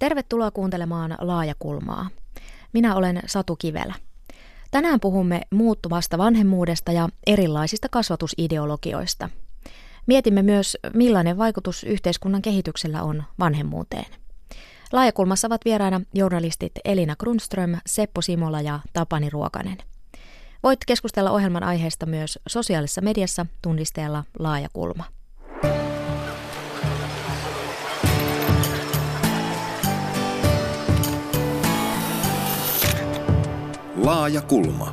Tervetuloa kuuntelemaan Laajakulmaa. Minä olen Satu Kivelä. Tänään puhumme muuttuvasta vanhemmuudesta ja erilaisista kasvatusideologioista. Mietimme myös, millainen vaikutus yhteiskunnan kehityksellä on vanhemmuuteen. Laajakulmassa ovat vieraina journalistit Elina Grundström, Seppo Simola ja Tapani Ruokanen. Voit keskustella ohjelman aiheesta myös sosiaalisessa mediassa tunnisteella Laajakulma. Laaja kulma.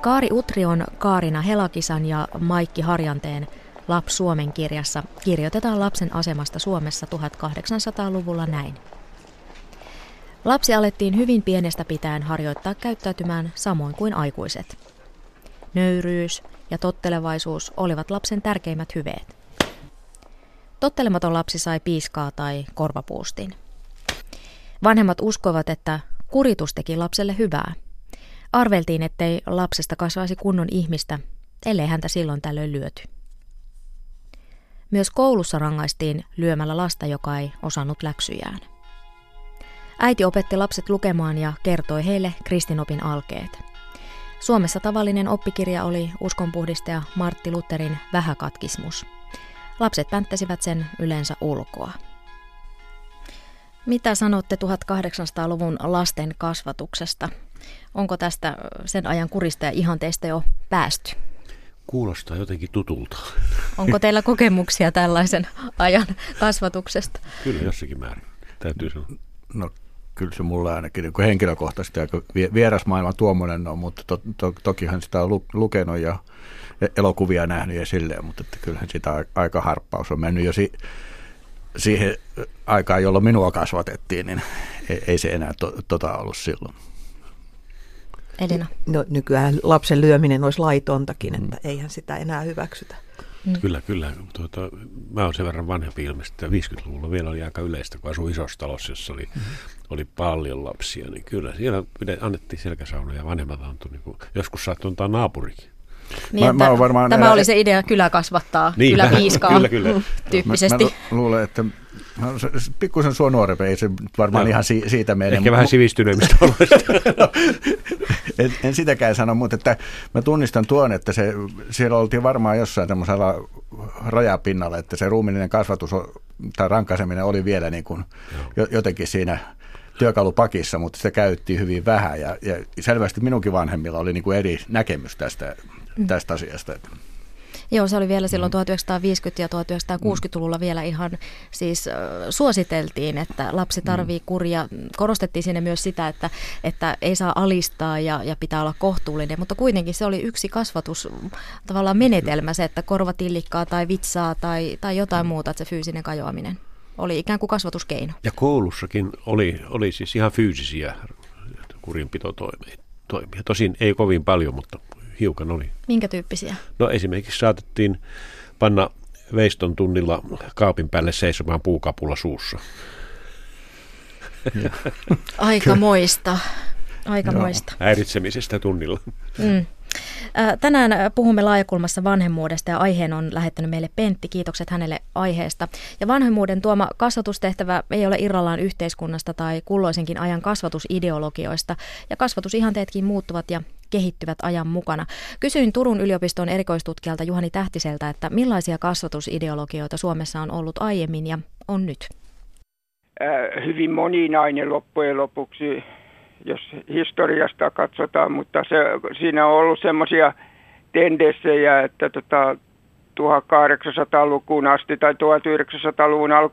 Kaari Utri on Kaarina Helakisan ja Maikki Harjanteen Laps Suomen kirjassa kirjoitetaan lapsen asemasta Suomessa 1800-luvulla näin. Lapsi alettiin hyvin pienestä pitäen harjoittaa käyttäytymään samoin kuin aikuiset. Nöyryys ja tottelevaisuus olivat lapsen tärkeimmät hyveet. Tottelematon lapsi sai piiskaa tai korvapuustin. Vanhemmat uskoivat, että kuritus teki lapselle hyvää. Arveltiin, ettei lapsesta kasvaisi kunnon ihmistä, ellei häntä silloin tällöin lyöty. Myös koulussa rangaistiin lyömällä lasta, joka ei osannut läksyjään. Äiti opetti lapset lukemaan ja kertoi heille kristinopin alkeet. Suomessa tavallinen oppikirja oli uskonpuhdistaja Martti Lutherin vähäkatkismus. Lapset pänttäsivät sen yleensä ulkoa. Mitä sanotte 1800-luvun lasten kasvatuksesta? Onko tästä sen ajan kurista ja ihanteista jo päästy? Kuulostaa jotenkin tutulta. Onko teillä kokemuksia tällaisen ajan kasvatuksesta? Kyllä jossakin määrin, täytyy sanoa. No kyllä se mulle ainakin niin henkilökohtaisesti aika vieras maailma tuommoinen on, mutta to, to, tokihan sitä on lukenut ja elokuvia nähnyt ja silleen, mutta että kyllähän sitä aika harppaus on mennyt jo si, siihen aikaan, jolloin minua kasvatettiin, niin ei, ei se enää to, tota ollut silloin. Elina? No, nykyään lapsen lyöminen olisi laitontakin, että mm. eihän sitä enää hyväksytä. Mm. Kyllä, kyllä. Tuota, mä oon sen verran vanhempi ilmeisesti, että 50-luvulla vielä oli aika yleistä, kun asuin isossa talossa, jossa oli, mm. oli paljon lapsia, niin kyllä siellä annettiin selkäsaunoja ja vanhemmat antoi, niin kuin, joskus saattoi antaa naapurikin. Niin, mä, mä varmaan tämä erä... oli se idea, kylä kasvattaa, niin, kylä piiskaa kyllä, kyllä. tyyppisesti. Mä, mä luulen, että pikkusen sua nuorempi, ei se varmaan no. ihan si- siitä mene. Ehkä vähän sivistyneemmistä oloista. no, en, en sitäkään sano, mutta että mä tunnistan tuon, että se, siellä oltiin varmaan jossain tämmöisellä rajapinnalla, että se ruumillinen kasvatus tai rankaiseminen oli vielä niin kuin jotenkin siinä työkalupakissa, mutta sitä käytettiin hyvin vähän ja, ja selvästi minunkin vanhemmilla oli niin kuin eri näkemys tästä. Tästä asiasta. Joo, se oli vielä silloin 1950- ja 1960-luvulla vielä ihan siis äh, suositeltiin, että lapsi mm. tarvii kuria. Korostettiin sinne myös sitä, että, että ei saa alistaa ja, ja pitää olla kohtuullinen, mutta kuitenkin se oli yksi kasvatus tavallaan menetelmä se, että korvatillikkaa tai vitsaa tai, tai jotain muuta, että se fyysinen kajoaminen oli ikään kuin kasvatuskeino. Ja koulussakin oli, oli siis ihan fyysisiä kurinpitotoimia. Tosin ei kovin paljon, mutta hiukan oli. Minkä tyyppisiä? No esimerkiksi saatettiin panna veiston tunnilla kaapin päälle seisomaan puukapulla suussa. Aika moista. Aika moista. Häiritsemisestä tunnilla. Mm. Tänään puhumme laajakulmassa vanhemmuudesta ja aiheen on lähettänyt meille Pentti. Kiitokset hänelle aiheesta. Ja vanhemmuuden tuoma kasvatustehtävä ei ole irrallaan yhteiskunnasta tai kulloisenkin ajan kasvatusideologioista. Ja kasvatusihanteetkin muuttuvat ja kehittyvät ajan mukana. Kysyin Turun yliopiston erikoistutkijalta Juhani Tähtiseltä, että millaisia kasvatusideologioita Suomessa on ollut aiemmin ja on nyt? Äh, hyvin moninainen loppujen lopuksi jos historiasta katsotaan, mutta se, siinä on ollut semmoisia tendenssejä, että tota, 1800-lukuun asti tai 1900-luvun al-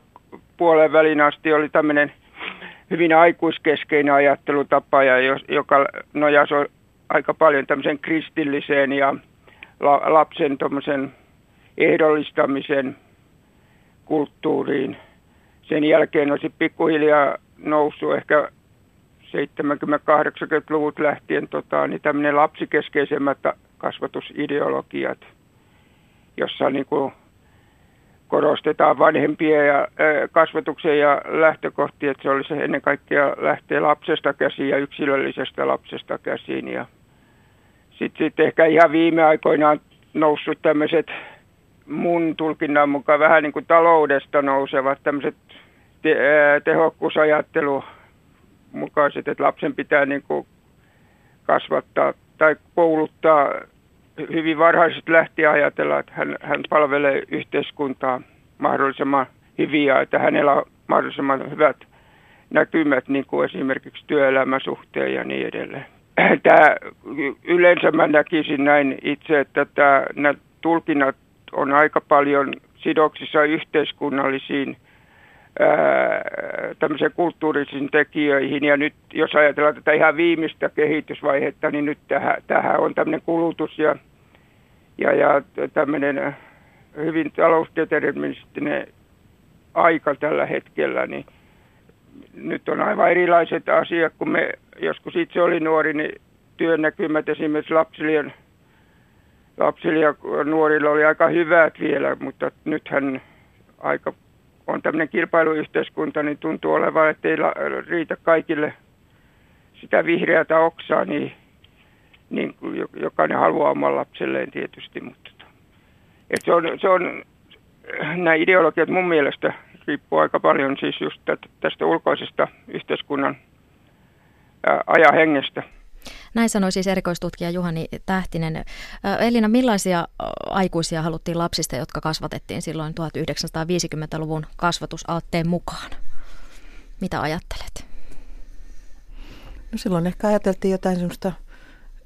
puolen välin asti oli tämmöinen hyvin aikuiskeskeinen ajattelutapa, ja joka nojasi aika paljon tämmöisen kristilliseen ja la, lapsen ehdollistamisen kulttuuriin. Sen jälkeen olisi pikkuhiljaa noussut ehkä 70-80-luvut lähtien tota, niin tämmöinen lapsikeskeisemmät kasvatusideologiat, jossa niin kuin korostetaan vanhempia ja kasvatuksen ja lähtökohtia, että se olisi ennen kaikkea lähtee lapsesta käsiin ja yksilöllisestä lapsesta käsiin. Ja sitten sit ehkä ihan viime aikoina on noussut tämmöiset mun tulkinnan mukaan vähän niin kuin taloudesta nousevat tämmöiset te, tehokkuusajattelu mukaiset, että lapsen pitää niin kuin kasvattaa tai kouluttaa hyvin varhaisesti lähtien ajatella, että hän, hän palvelee yhteiskuntaa mahdollisimman hyviä, että hänellä on mahdollisimman hyvät näkymät, niin kuin esimerkiksi työelämäsuhteen ja niin edelleen. Tämä, yleensä mä näkisin näin itse, että tämä, nämä tulkinnat on aika paljon sidoksissa yhteiskunnallisiin tämmöisiin kulttuurisiin tekijöihin. Ja nyt jos ajatellaan tätä ihan viimeistä kehitysvaihetta, niin nyt tähän, tähän on tämmöinen kulutus ja, ja, ja tämmöinen hyvin talousdeterministinen aika tällä hetkellä, niin nyt on aivan erilaiset asiat, kun me joskus itse oli nuori, niin työnäkymät esimerkiksi lapsille, lapsille ja nuorilla oli aika hyvät vielä, mutta nythän aika on tämmöinen kilpailuyhteiskunta, niin tuntuu olevan, että ei riitä kaikille sitä vihreätä oksaa, niin, niin jokainen haluaa oman lapselleen tietysti. Mutta, että se on, se on, nämä ideologiat mun mielestä riippuu aika paljon siis just tästä ulkoisesta yhteiskunnan ajahengestä. Näin sanoi siis erikoistutkija Juhani Tähtinen. Elina, millaisia aikuisia haluttiin lapsista, jotka kasvatettiin silloin 1950-luvun kasvatusaatteen mukaan? Mitä ajattelet? No silloin ehkä ajateltiin jotain sellaista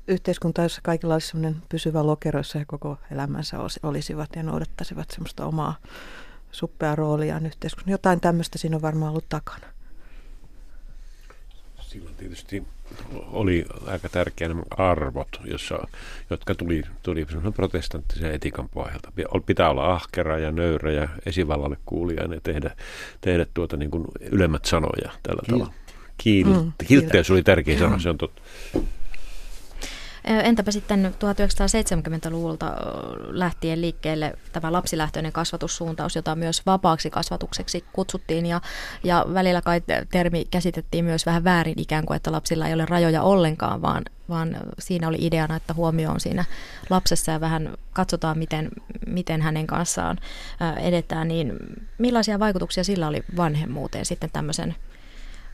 yhteiskuntaa, jossa kaikilla olisi sellainen pysyvä lokero, jossa he koko elämänsä olisivat ja noudattaisivat sellaista omaa suppea rooliaan yhteiskunnassa. Jotain tämmöistä siinä on varmaan ollut takana. Silloin tietysti oli aika tärkeä nämä arvot, jossa, jotka tuli, tuli protestanttisen etikan pohjalta. Pitää olla ahkera ja nöyrä ja esivallalle kuulijainen ja tehdä, tehdä tuota niin kuin ylemmät sanoja tällä Kiil- tavalla. Kiil- mm, kiltteys oli tärkeä sana, se on totta. Entäpä sitten 1970-luvulta lähtien liikkeelle tämä lapsilähtöinen kasvatussuuntaus, jota myös vapaaksi kasvatukseksi kutsuttiin ja, ja välillä kai termi käsitettiin myös vähän väärin ikään kuin, että lapsilla ei ole rajoja ollenkaan, vaan, vaan siinä oli ideana, että huomio on siinä lapsessa ja vähän katsotaan, miten, miten hänen kanssaan edetään, niin millaisia vaikutuksia sillä oli vanhemmuuteen sitten tämmöisen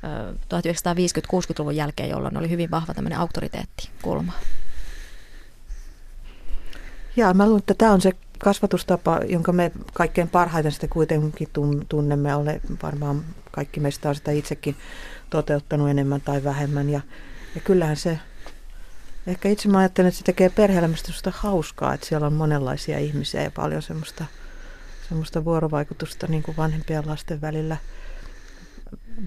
1950-60-luvun jälkeen, jolloin oli hyvin vahva tämmöinen auktoriteettikulma. Joo, mä luulen, että tämä on se kasvatustapa, jonka me kaikkein parhaiten sitä kuitenkin tunnemme. Ole varmaan kaikki meistä on sitä itsekin toteuttanut enemmän tai vähemmän. Ja, ja kyllähän se, ehkä itse mä ajattelen, että se tekee perhe-elämästä hauskaa, että siellä on monenlaisia ihmisiä ja paljon semmoista, semmoista vuorovaikutusta niin kuin vanhempien lasten välillä –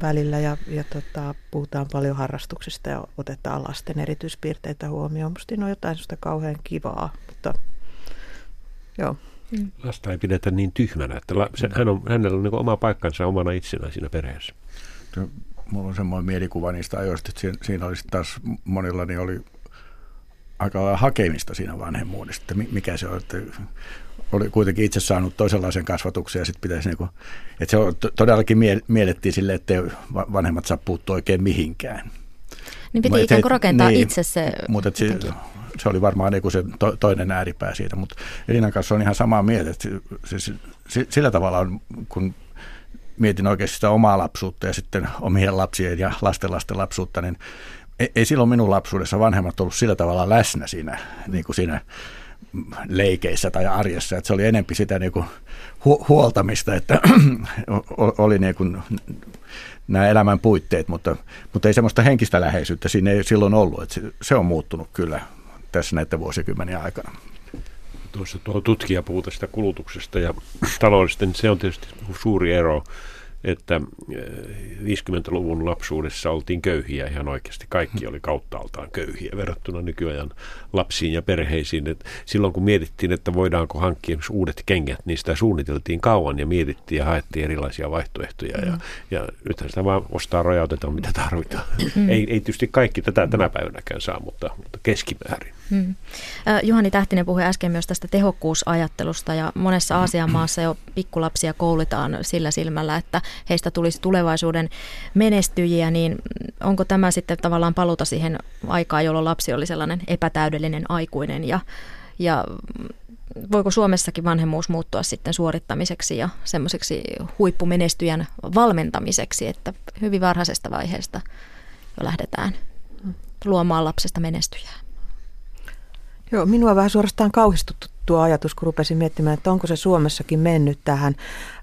välillä ja, ja tota, puhutaan paljon harrastuksista ja otetaan lasten erityispiirteitä huomioon. Musta on jotain sellaista kauhean kivaa, mutta joo. Mm. Lasta ei pidetä niin tyhmänä, että la, se, hän on, hänellä on niin oma paikkansa omana itsenään siinä perheessä. Mulla on semmoinen mielikuva niistä ajoista, että siinä, siinä olisi taas monilla niin oli aika hakemista siinä vanhemmuudesta, että mikä se on, että oli kuitenkin itse saanut toisenlaisen kasvatuksen ja sitten pitäisi niin kuin, että se on, todellakin miellettiin sille, että vanhemmat saa puuttua oikein mihinkään. Niin piti ikään kuin rakentaa niin, itse se. Mutta se, se oli varmaan niin kuin se to, toinen ääripää siitä, mutta Elinan kanssa on ihan samaa mieltä, että se, sillä tavalla on, kun mietin oikeasti sitä omaa lapsuutta ja sitten omien lapsien ja lasten lasten lapsuutta, niin ei, ei silloin minun lapsuudessa vanhemmat ollut sillä tavalla läsnä siinä, niin kuin siinä leikeissä tai arjessa. Että se oli enempi sitä niin kuin hu- huoltamista, että oli niin kuin nämä elämän puitteet, mutta, mutta ei semmoista henkistä läheisyyttä siinä ei silloin ollut. Että se, se on muuttunut kyllä tässä näiden vuosikymmenen aikana. Tuossa tuo tutkija puhuu tästä kulutuksesta ja taloudesta, niin se on tietysti suuri ero että 50-luvun eh, lapsuudessa oltiin köyhiä ihan oikeasti. Kaikki oli kauttaaltaan köyhiä verrattuna nykyajan lapsiin ja perheisiin. Et silloin kun mietittiin, että voidaanko hankkia uudet kengät, niin sitä suunniteltiin kauan ja mietittiin ja haettiin erilaisia vaihtoehtoja. Mm. Ja, ja nythän sitä vaan ostaa rajautetaan mitä tarvitaan. Mm. Ei, ei tietysti kaikki tätä tänä päivänäkään saa, mutta, mutta keskimäärin. Hmm. Juhani Tähtinen puhui äsken myös tästä tehokkuusajattelusta ja monessa Aasian maassa jo pikkulapsia koulutaan sillä silmällä, että heistä tulisi tulevaisuuden menestyjiä, niin onko tämä sitten tavallaan paluta siihen aikaan, jolloin lapsi oli sellainen epätäydellinen aikuinen ja, ja voiko Suomessakin vanhemmuus muuttua sitten suorittamiseksi ja semmoiseksi huippumenestyjän valmentamiseksi, että hyvin varhaisesta vaiheesta jo lähdetään luomaan lapsesta menestyjää. Joo, minua vähän suorastaan kauhistuttu tuo ajatus, kun rupesin miettimään, että onko se Suomessakin mennyt tähän.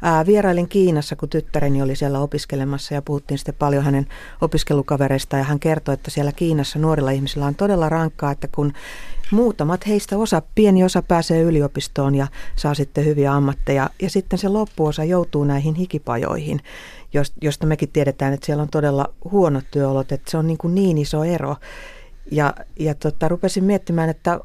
Ää, vierailin Kiinassa, kun tyttäreni oli siellä opiskelemassa ja puhuttiin sitten paljon hänen opiskelukavereista ja hän kertoi, että siellä Kiinassa nuorilla ihmisillä on todella rankkaa, että kun muutamat heistä osa, pieni osa pääsee yliopistoon ja saa sitten hyviä ammatteja ja sitten se loppuosa joutuu näihin hikipajoihin, josta mekin tiedetään, että siellä on todella huonot työolot, että se on niin, kuin niin iso ero. Ja, ja tota, rupesin miettimään, että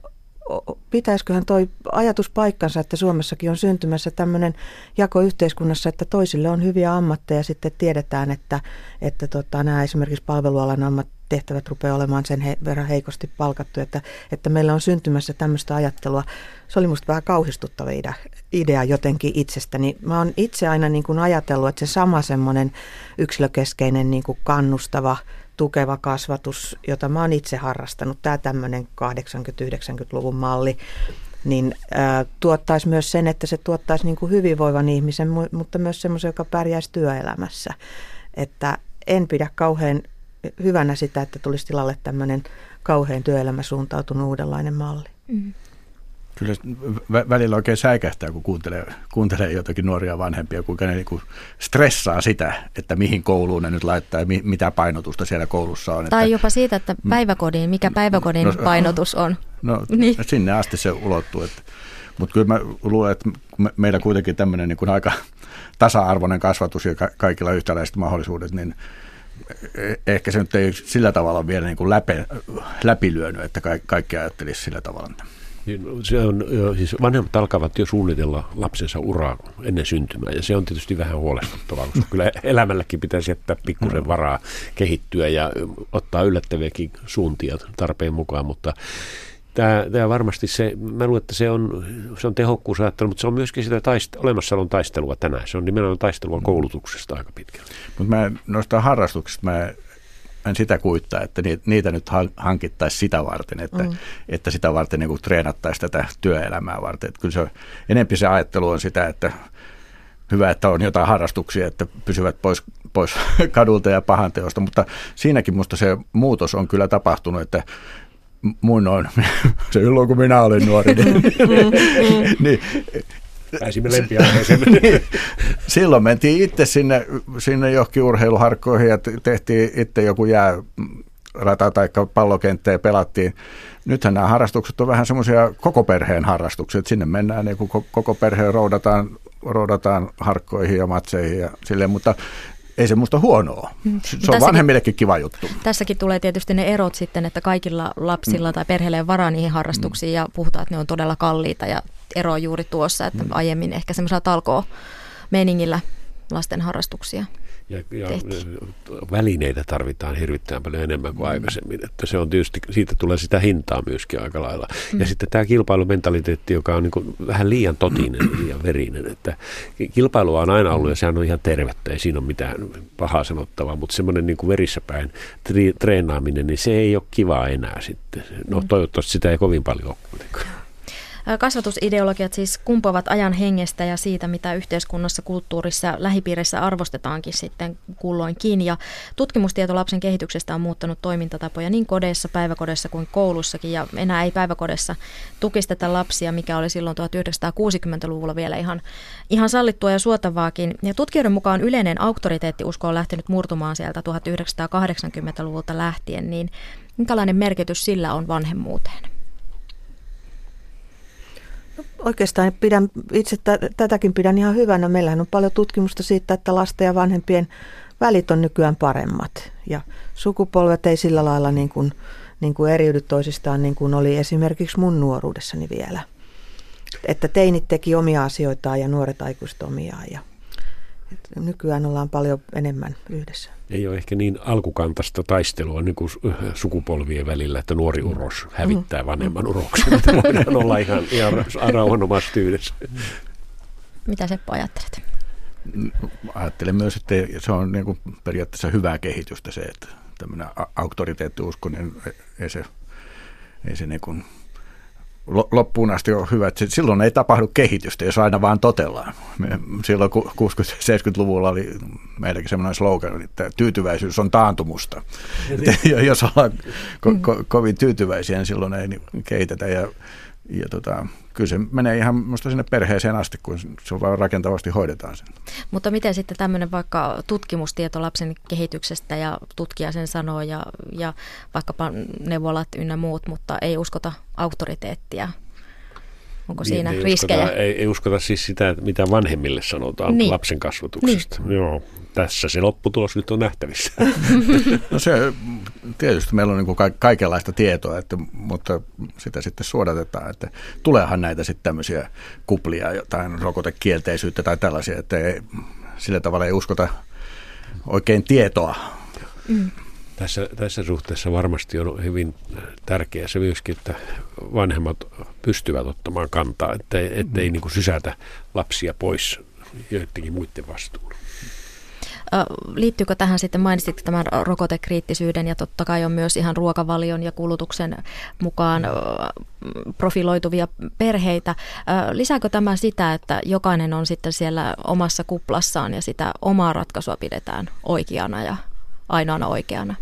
pitäisiköhän toi ajatus paikkansa, että Suomessakin on syntymässä tämmöinen jako yhteiskunnassa, että toisille on hyviä ammatteja, sitten tiedetään, että, että tota, nämä esimerkiksi palvelualan ammattitehtävät rupeaa olemaan sen he, verran heikosti palkattu, että, että meillä on syntymässä tämmöistä ajattelua. Se oli musta vähän kauhistuttava idea, idea jotenkin itsestäni. Mä oon itse aina niin kuin ajatellut, että se sama semmoinen yksilökeskeinen niin kuin kannustava tukeva kasvatus, jota mä oon itse harrastanut, tämä tämmöinen 80-90-luvun malli, niin ää, tuottaisi myös sen, että se tuottaisi niin kuin hyvinvoivan ihmisen, mutta myös semmoisen, joka pärjäisi työelämässä. Että en pidä kauhean hyvänä sitä, että tulisi tilalle tämmöinen kauhean työelämäsuuntautunut uudenlainen malli. Mm. Kyllä välillä oikein säikähtää, kun kuuntelee, kuuntelee jotakin nuoria vanhempia, kuinka ne niin stressaa sitä, että mihin kouluun ne nyt laittaa ja mi, mitä painotusta siellä koulussa on. Tai että, jopa siitä, että mm. päiväkodin, mikä päiväkodin no, painotus on. No niin. sinne asti se ulottuu. Että, mutta kyllä mä luulen, että me, meillä kuitenkin tämmöinen niin kuin aika tasa-arvoinen kasvatus ja ka- kaikilla yhtäläiset mahdollisuudet, niin e-, ehkä se nyt ei sillä tavalla vielä niin kuin läpi, läpilyönyt, että kaikki ajattelisi sillä tavalla. Niin, se on, siis vanhemmat alkavat jo suunnitella lapsensa uraa ennen syntymää ja se on tietysti vähän huolestuttavaa, koska kyllä elämälläkin pitäisi jättää pikkusen mm. varaa kehittyä ja ottaa yllättäviäkin suuntia tarpeen mukaan, mutta Tämä, tämä varmasti se, mä luulen, että se on, se on tehokkuusajattelu, mutta se on myöskin sitä taist, olemassaolon taistelua tänään. Se on nimenomaan taistelua koulutuksesta aika pitkälle. Mutta mä noista harrastuksista, mä en sitä kuittaa, että niitä nyt hankittaisiin sitä varten, että, mm. että sitä varten niin treenattaisiin tätä työelämää varten. Että kyllä se enempi se ajattelu on sitä, että hyvä, että on jotain harrastuksia, että pysyvät pois, pois kadulta ja pahanteosta, mutta siinäkin minusta se muutos on kyllä tapahtunut, että mun on, se silloin kun minä olin nuori, niin, niin Pääsimme lempiaiheeseen. Silloin mentiin itse sinne, sinne johonkin urheiluharkkoihin ja tehtiin itse joku jäärata tai pallokenttä ja pelattiin. Nythän nämä harrastukset on vähän semmoisia koko perheen harrastuksia. Sinne mennään niin koko perheen roudataan, roudataan harkkoihin ja matseihin ja silleen, mutta ei se musta huonoa. Mm. Se on tässäkin, vanhemmillekin kiva juttu. Tässäkin tulee tietysti ne erot sitten, että kaikilla lapsilla mm. tai perheillä on varaa niihin harrastuksiin mm. ja puhutaan, että ne on todella kalliita ja ero juuri tuossa, että mm. aiemmin ehkä semmoisella talkoo meningillä lasten harrastuksia ja, ja välineitä tarvitaan hirvittävän paljon enemmän kuin mm. aikaisemmin. Että se on tietysti, siitä tulee sitä hintaa myöskin aika lailla. Mm. Ja sitten tämä kilpailumentaliteetti, joka on niin vähän liian totinen, liian verinen. Että kilpailua on aina ollut ja sehän on ihan tervettä, ei siinä ole mitään pahaa sanottavaa, mutta semmoinen niin verissä päin treenaaminen, niin se ei ole kiva enää sitten. No mm. toivottavasti sitä ei kovin paljon ole kuitenkaan. Kasvatusideologiat siis kumpuavat ajan hengestä ja siitä, mitä yhteiskunnassa, kulttuurissa, lähipiirissä arvostetaankin sitten kulloinkin. Ja tutkimustieto lapsen kehityksestä on muuttanut toimintatapoja niin kodeissa, päiväkodeissa kuin koulussakin. Ja enää ei päiväkodessa tukisteta lapsia, mikä oli silloin 1960-luvulla vielä ihan, ihan sallittua ja suotavaakin. Ja tutkijoiden mukaan yleinen auktoriteettiusko on lähtenyt murtumaan sieltä 1980-luvulta lähtien, niin minkälainen merkitys sillä on vanhemmuuteen? Oikeastaan pidän, itse tätäkin pidän ihan hyvänä. Meillähän on paljon tutkimusta siitä, että lasten ja vanhempien välit on nykyään paremmat. Ja sukupolvet ei sillä lailla niin kuin, niin kuin eriydy toisistaan niin kuin oli esimerkiksi mun nuoruudessani vielä. Että teinit teki omia asioitaan ja nuoret aikuiset omiaan. Ja nykyään ollaan paljon enemmän yhdessä. Ei ole ehkä niin alkukantasta taistelua niin kuin sukupolvien välillä, että nuori uros hävittää mm. vanhemman uroksen. Että voidaan olla ihan, ihan rauhanomaisessa tyydessä. Mitä Seppo ajattelet? Ajattelen myös, että se on niin kuin periaatteessa hyvää kehitystä se, että tämmöinen auktoriteettiusko, niin ei se, ei se niin kuin loppuun asti on hyvä, että silloin ei tapahdu kehitystä, jos aina vaan totellaan. Silloin 60-70-luvulla oli meilläkin semmoinen slogan, että tyytyväisyys on taantumusta. Niin. jos ollaan ko- ko- kovin tyytyväisiä, niin silloin ei kehitetä. Ja, ja tota, kyllä se menee ihan minusta sinne perheeseen asti, kun se vaan rakentavasti hoidetaan sen. Mutta miten sitten tämmöinen vaikka tutkimustieto lapsen kehityksestä ja tutkija sen sanoo ja, ja vaikkapa neuvolat ynnä muut, mutta ei uskota auktoriteettia Onko niin, siinä ei riskejä? Uskota, ei, ei uskota siis sitä, mitä vanhemmille sanotaan niin. lapsen kasvatuksesta. Niin. Joo, tässä se lopputulos nyt on nähtävissä. no se, tietysti meillä on niin kuin kaikenlaista tietoa, että, mutta sitä sitten suodatetaan, että tuleehan näitä sitten tämmöisiä kuplia, jotain rokotekielteisyyttä tai tällaisia, että ei, sillä tavalla ei uskota oikein tietoa. Mm. Tässä, tässä suhteessa varmasti on hyvin tärkeää se myöskin, että vanhemmat pystyvät ottamaan kantaa, ettei, ettei mm. niin kuin sysätä lapsia pois joidenkin muiden vastuulle. Liittyykö tähän sitten, mainitsit tämän rokotekriittisyyden ja totta kai on myös ihan ruokavalion ja kulutuksen mukaan profiloituvia perheitä. Lisääkö tämä sitä, että jokainen on sitten siellä omassa kuplassaan ja sitä omaa ratkaisua pidetään oikeana ja ainoana oikeana?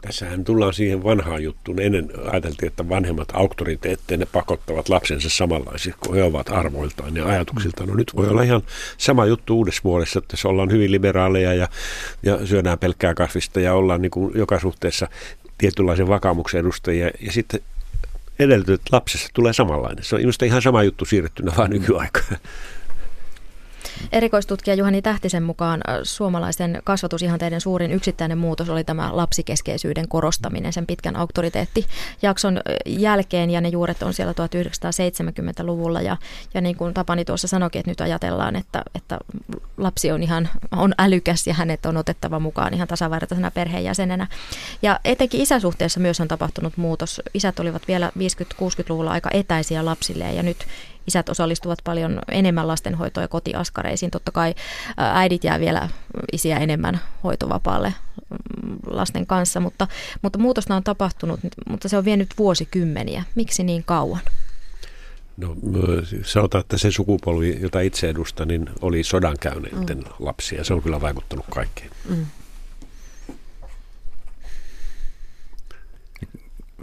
Tässähän tullaan siihen vanhaan juttuun. Ennen ajateltiin, että vanhemmat auktoriteetteja ne pakottavat lapsensa samanlaisiksi kuin he ovat arvoiltaan ja ajatuksiltaan. No nyt voi olla ihan sama juttu uudessa vuodessa, että jos ollaan hyvin liberaaleja ja, ja syödään pelkkää kasvista ja ollaan niin kuin joka suhteessa tietynlaisen vakaumuksen edustajia ja sitten edellytetään, että lapsessa tulee samanlainen. Se on minusta ihan sama juttu siirrettynä vaan nykyaikaan. Erikoistutkija Juhani Tähtisen mukaan suomalaisten kasvatusihanteiden suurin yksittäinen muutos oli tämä lapsikeskeisyyden korostaminen sen pitkän auktoriteettijakson jälkeen ja ne juuret on siellä 1970-luvulla ja, ja niin kuin Tapani tuossa sanoikin, että nyt ajatellaan, että, että lapsi on ihan on älykäs ja hänet on otettava mukaan ihan tasavertaisena perheenjäsenenä. Ja etenkin isäsuhteessa myös on tapahtunut muutos. Isät olivat vielä 50-60-luvulla aika etäisiä lapsille ja nyt isät osallistuvat paljon enemmän lastenhoitoon ja kotiaskareisiin. Totta kai äidit jää vielä isiä enemmän hoitovapaalle mm, lasten kanssa, mutta, mutta muutosta on tapahtunut, mutta se on vienyt vuosikymmeniä. Miksi niin kauan? No sanotaan, että se sukupolvi, jota itse edustan, niin oli sodan käyneiden mm. lapsia. Se on kyllä vaikuttanut kaikkeen. Mm.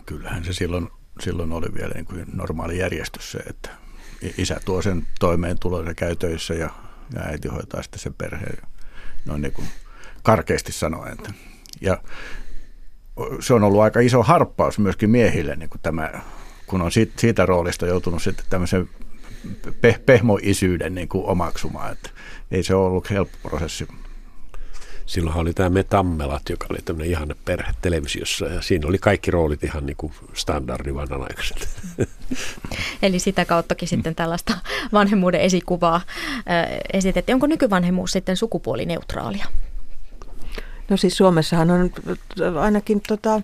Kyllähän se silloin, silloin oli vielä niin kuin normaali järjestys se, että isä tuo sen toimeentulon ja käy töissä ja, ja äiti hoitaa sitten sen perheen. Noin niin kuin karkeasti sanoen. Ja se on ollut aika iso harppaus myöskin miehille, niin kuin tämä, kun on siitä, siitä roolista joutunut sitten tämmöisen pe- pehmoisyyden niin kuin omaksumaan. Että ei se ole ollut helppo prosessi silloinhan oli tämä Me Tammelat, joka oli tämmöinen ihanne perhe televisiossa ja siinä oli kaikki roolit ihan niin kuin standardi vanhanaikaiset. Eli sitä kauttakin sitten tällaista vanhemmuuden esikuvaa esitettiin. Onko nykyvanhemmuus sitten sukupuolineutraalia? No siis Suomessahan on ainakin tota,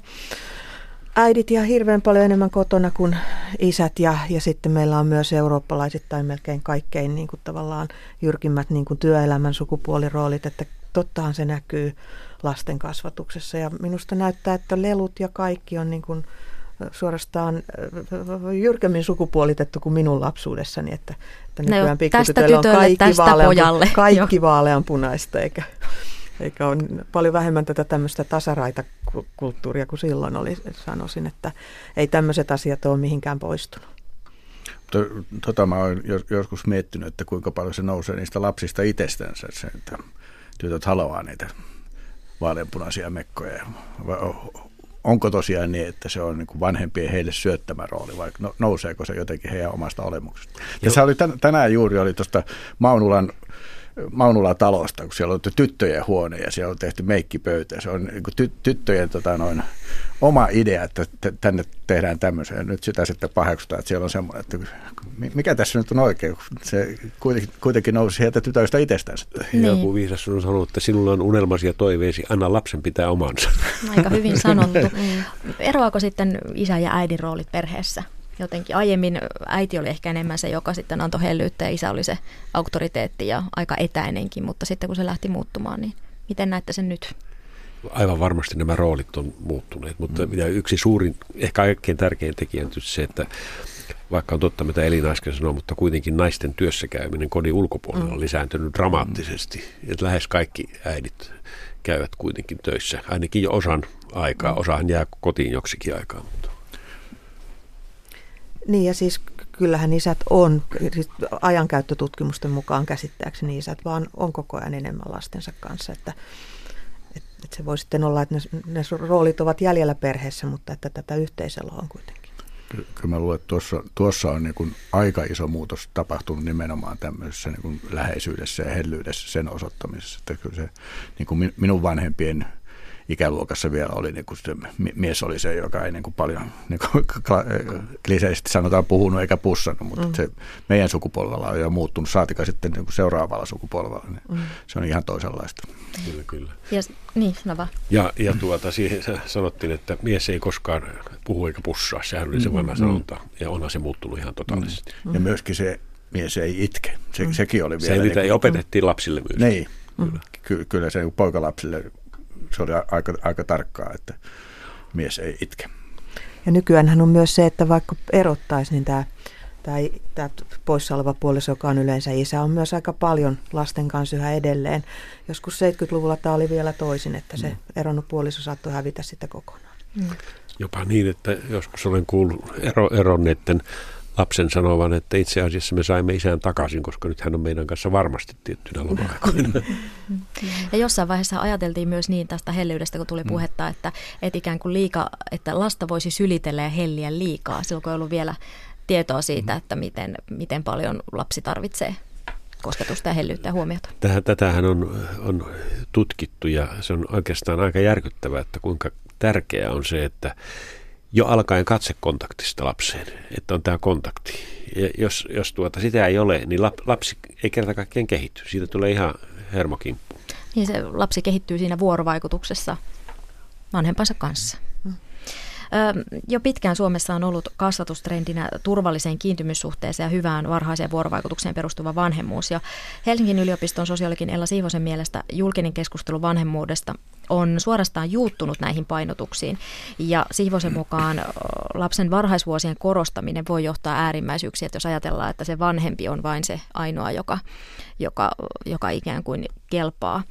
äidit ja hirveän paljon enemmän kotona kuin isät ja, ja sitten meillä on myös eurooppalaisittain melkein kaikkein niin kuin tavallaan jyrkimmät niin kuin työelämän sukupuoliroolit, että tottahan se näkyy lasten kasvatuksessa. Ja minusta näyttää, että lelut ja kaikki on niin kuin suorastaan jyrkemmin sukupuolitettu kuin minun lapsuudessani, että, että nykyään no pikkutytöillä on kaikki, vaalean, kaikki vaaleanpunaista eikä, eikä ole paljon vähemmän tätä tämmöistä tasaraita kulttuuria kuin silloin oli, sanoisin, että ei tämmöiset asiat ole mihinkään poistunut. Tota mä oon joskus miettinyt, että kuinka paljon se nousee niistä lapsista itsestänsä, se, että tytöt haluaa niitä vaaleanpunaisia mekkoja. Onko tosiaan niin, että se on niin vanhempien heille syöttämä rooli vai no, nouseeko se jotenkin heidän omasta olemuksesta? Tässä oli tänään juuri oli tuosta Maunulan Maunula talosta, kun siellä on tyttöjen huone ja siellä on tehty meikkipöytä. Se on niin ty- tyttöjen tota, noin, oma idea, että tänne tehdään tämmöisen. Ja nyt sitä sitten paheksutaan, että siellä on semmoinen, että mikä tässä nyt on oikein. Se kuitenkin, kuitenkin nousi sieltä tytöistä itsestänsä. Niin. Joku viisas on sanonut, että sinulla on unelmasi ja toiveesi, anna lapsen pitää omansa. Aika hyvin sanottu. Eroako sitten isä ja äidin roolit perheessä? Jotenkin aiemmin äiti oli ehkä enemmän se, joka sitten antoi hellyyttä ja isä oli se auktoriteetti ja aika etäinenkin, mutta sitten kun se lähti muuttumaan, niin miten näette sen nyt? Aivan varmasti nämä roolit on muuttuneet, mutta mm. yksi suurin, ehkä kaikkein tärkein tekijä on se, että vaikka on totta, mitä Elina äsken sanoi, mutta kuitenkin naisten työssäkäyminen kodin ulkopuolella on mm. lisääntynyt dramaattisesti. Että lähes kaikki äidit käyvät kuitenkin töissä, ainakin jo osan aikaa. Mm. Osahan jää kotiin joksikin aikaa. Niin ja siis kyllähän isät on, siis ajankäyttötutkimusten mukaan käsittääkseni isät vaan on koko ajan enemmän lastensa kanssa, että, että, se voi sitten olla, että ne, ne roolit ovat jäljellä perheessä, mutta että tätä yhteisöllä on kuitenkin. Kyllä mä luulen, että tuossa, tuossa on niin kuin aika iso muutos tapahtunut nimenomaan tämmöisessä niin kuin läheisyydessä ja hellyydessä sen osoittamisessa. Että kyllä se niin kuin minun vanhempien ikäluokassa vielä oli, niin kuin se mies oli se, joka ei niin kuin paljon niin kuin kliseisesti sanotaan puhunut eikä pussannut, mutta mm. se meidän sukupolvella on jo muuttunut, saatika sitten niin kuin seuraavalla sukupolvella, niin mm. se on ihan toisenlaista. Kyllä, kyllä. Ja, niin, no vaan. Ja, ja tuota, siihen sanottiin, että mies ei koskaan puhu eikä pussaa, sehän oli se mm. vanha sanonta, ja onhan se muuttunut ihan totaalisesti. Mm. Ja myöskin se mies ei itke, se, mm. sekin oli vielä. Se, mitä niin opetettiin lapsille myös. Niin, mm. kyllä, kyllä se poikalapsille se oli aika, aika tarkkaa, että mies ei itke. Ja nykyään on myös se, että vaikka erottaisi, niin tämä, tämä, tämä poissa oleva puoliso, joka on yleensä isä, on myös aika paljon lasten kanssa yhä edelleen. Joskus 70-luvulla tämä oli vielä toisin, että se mm. eronnut puoliso saattoi hävitä sitä kokonaan. Mm. Jopa niin, että joskus olen kuullut ero, eronneiden lapsen sanovan, että itse asiassa me saimme isän takaisin, koska nyt hän on meidän kanssa varmasti tiettynä loma Ja jossain vaiheessa ajateltiin myös niin tästä hellyydestä, kun tuli mm. puhetta, että, että ikään kuin liika, että lasta voisi sylitellä ja helliä liikaa, silloin kun ei ollut vielä tietoa siitä, mm. että miten, miten paljon lapsi tarvitsee kosketusta ja hellyyttä ja huomiota. Tätähän on, on tutkittu ja se on oikeastaan aika järkyttävää, että kuinka tärkeää on se, että jo alkaen katsekontaktista lapseen, että on tämä kontakti. Ja jos, jos tuota, sitä ei ole, niin lapsi ei kerta kaikkiaan kehitty. Siitä tulee ihan hermokimppu. Niin se lapsi kehittyy siinä vuorovaikutuksessa vanhempansa kanssa. Jo pitkään Suomessa on ollut kasvatustrendinä turvalliseen kiintymyssuhteeseen ja hyvään varhaiseen vuorovaikutukseen perustuva vanhemmuus. Ja Helsingin yliopiston sosiologin Ella Siivosen mielestä julkinen keskustelu vanhemmuudesta on suorastaan juuttunut näihin painotuksiin. Ja Siivosen mukaan lapsen varhaisvuosien korostaminen voi johtaa äärimmäisyyksiin, että jos ajatellaan, että se vanhempi on vain se ainoa, joka, joka, joka ikään kuin kelpaa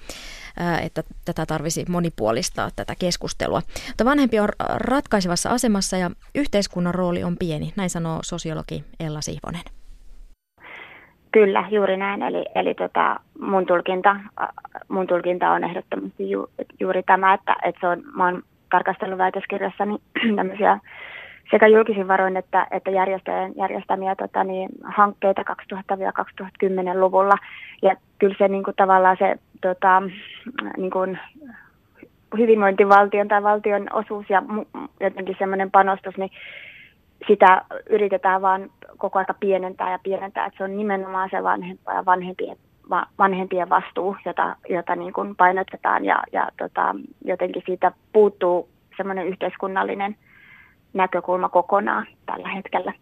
että tätä tarvisi monipuolistaa tätä keskustelua. Mutta vanhempi on ratkaisevassa asemassa ja yhteiskunnan rooli on pieni, näin sanoo sosiologi Ella Sihvonen. Kyllä, juuri näin. Eli, eli tota, mun, tulkinta, mun tulkinta on ehdottomasti ju, juuri tämä, että, että se on, mä oon tarkastellut väitöskirjassani tämmöisiä sekä julkisin varoin että, että järjestöjen järjestämiä tota, niin, hankkeita 2000-2010-luvulla. Ja kyllä se niin kuin, tavallaan se tota, niin kuin, hyvinvointivaltion tai valtion osuus ja jotenkin semmoinen panostus, niin sitä yritetään vaan koko ajan pienentää ja pienentää, että se on nimenomaan se vanhempa ja vanhempien, vanhempien vastuu, jota, jota niin kuin painotetaan ja, ja tota, jotenkin siitä puuttuu semmoinen yhteiskunnallinen näkökulma kokonaan tällä hetkellä.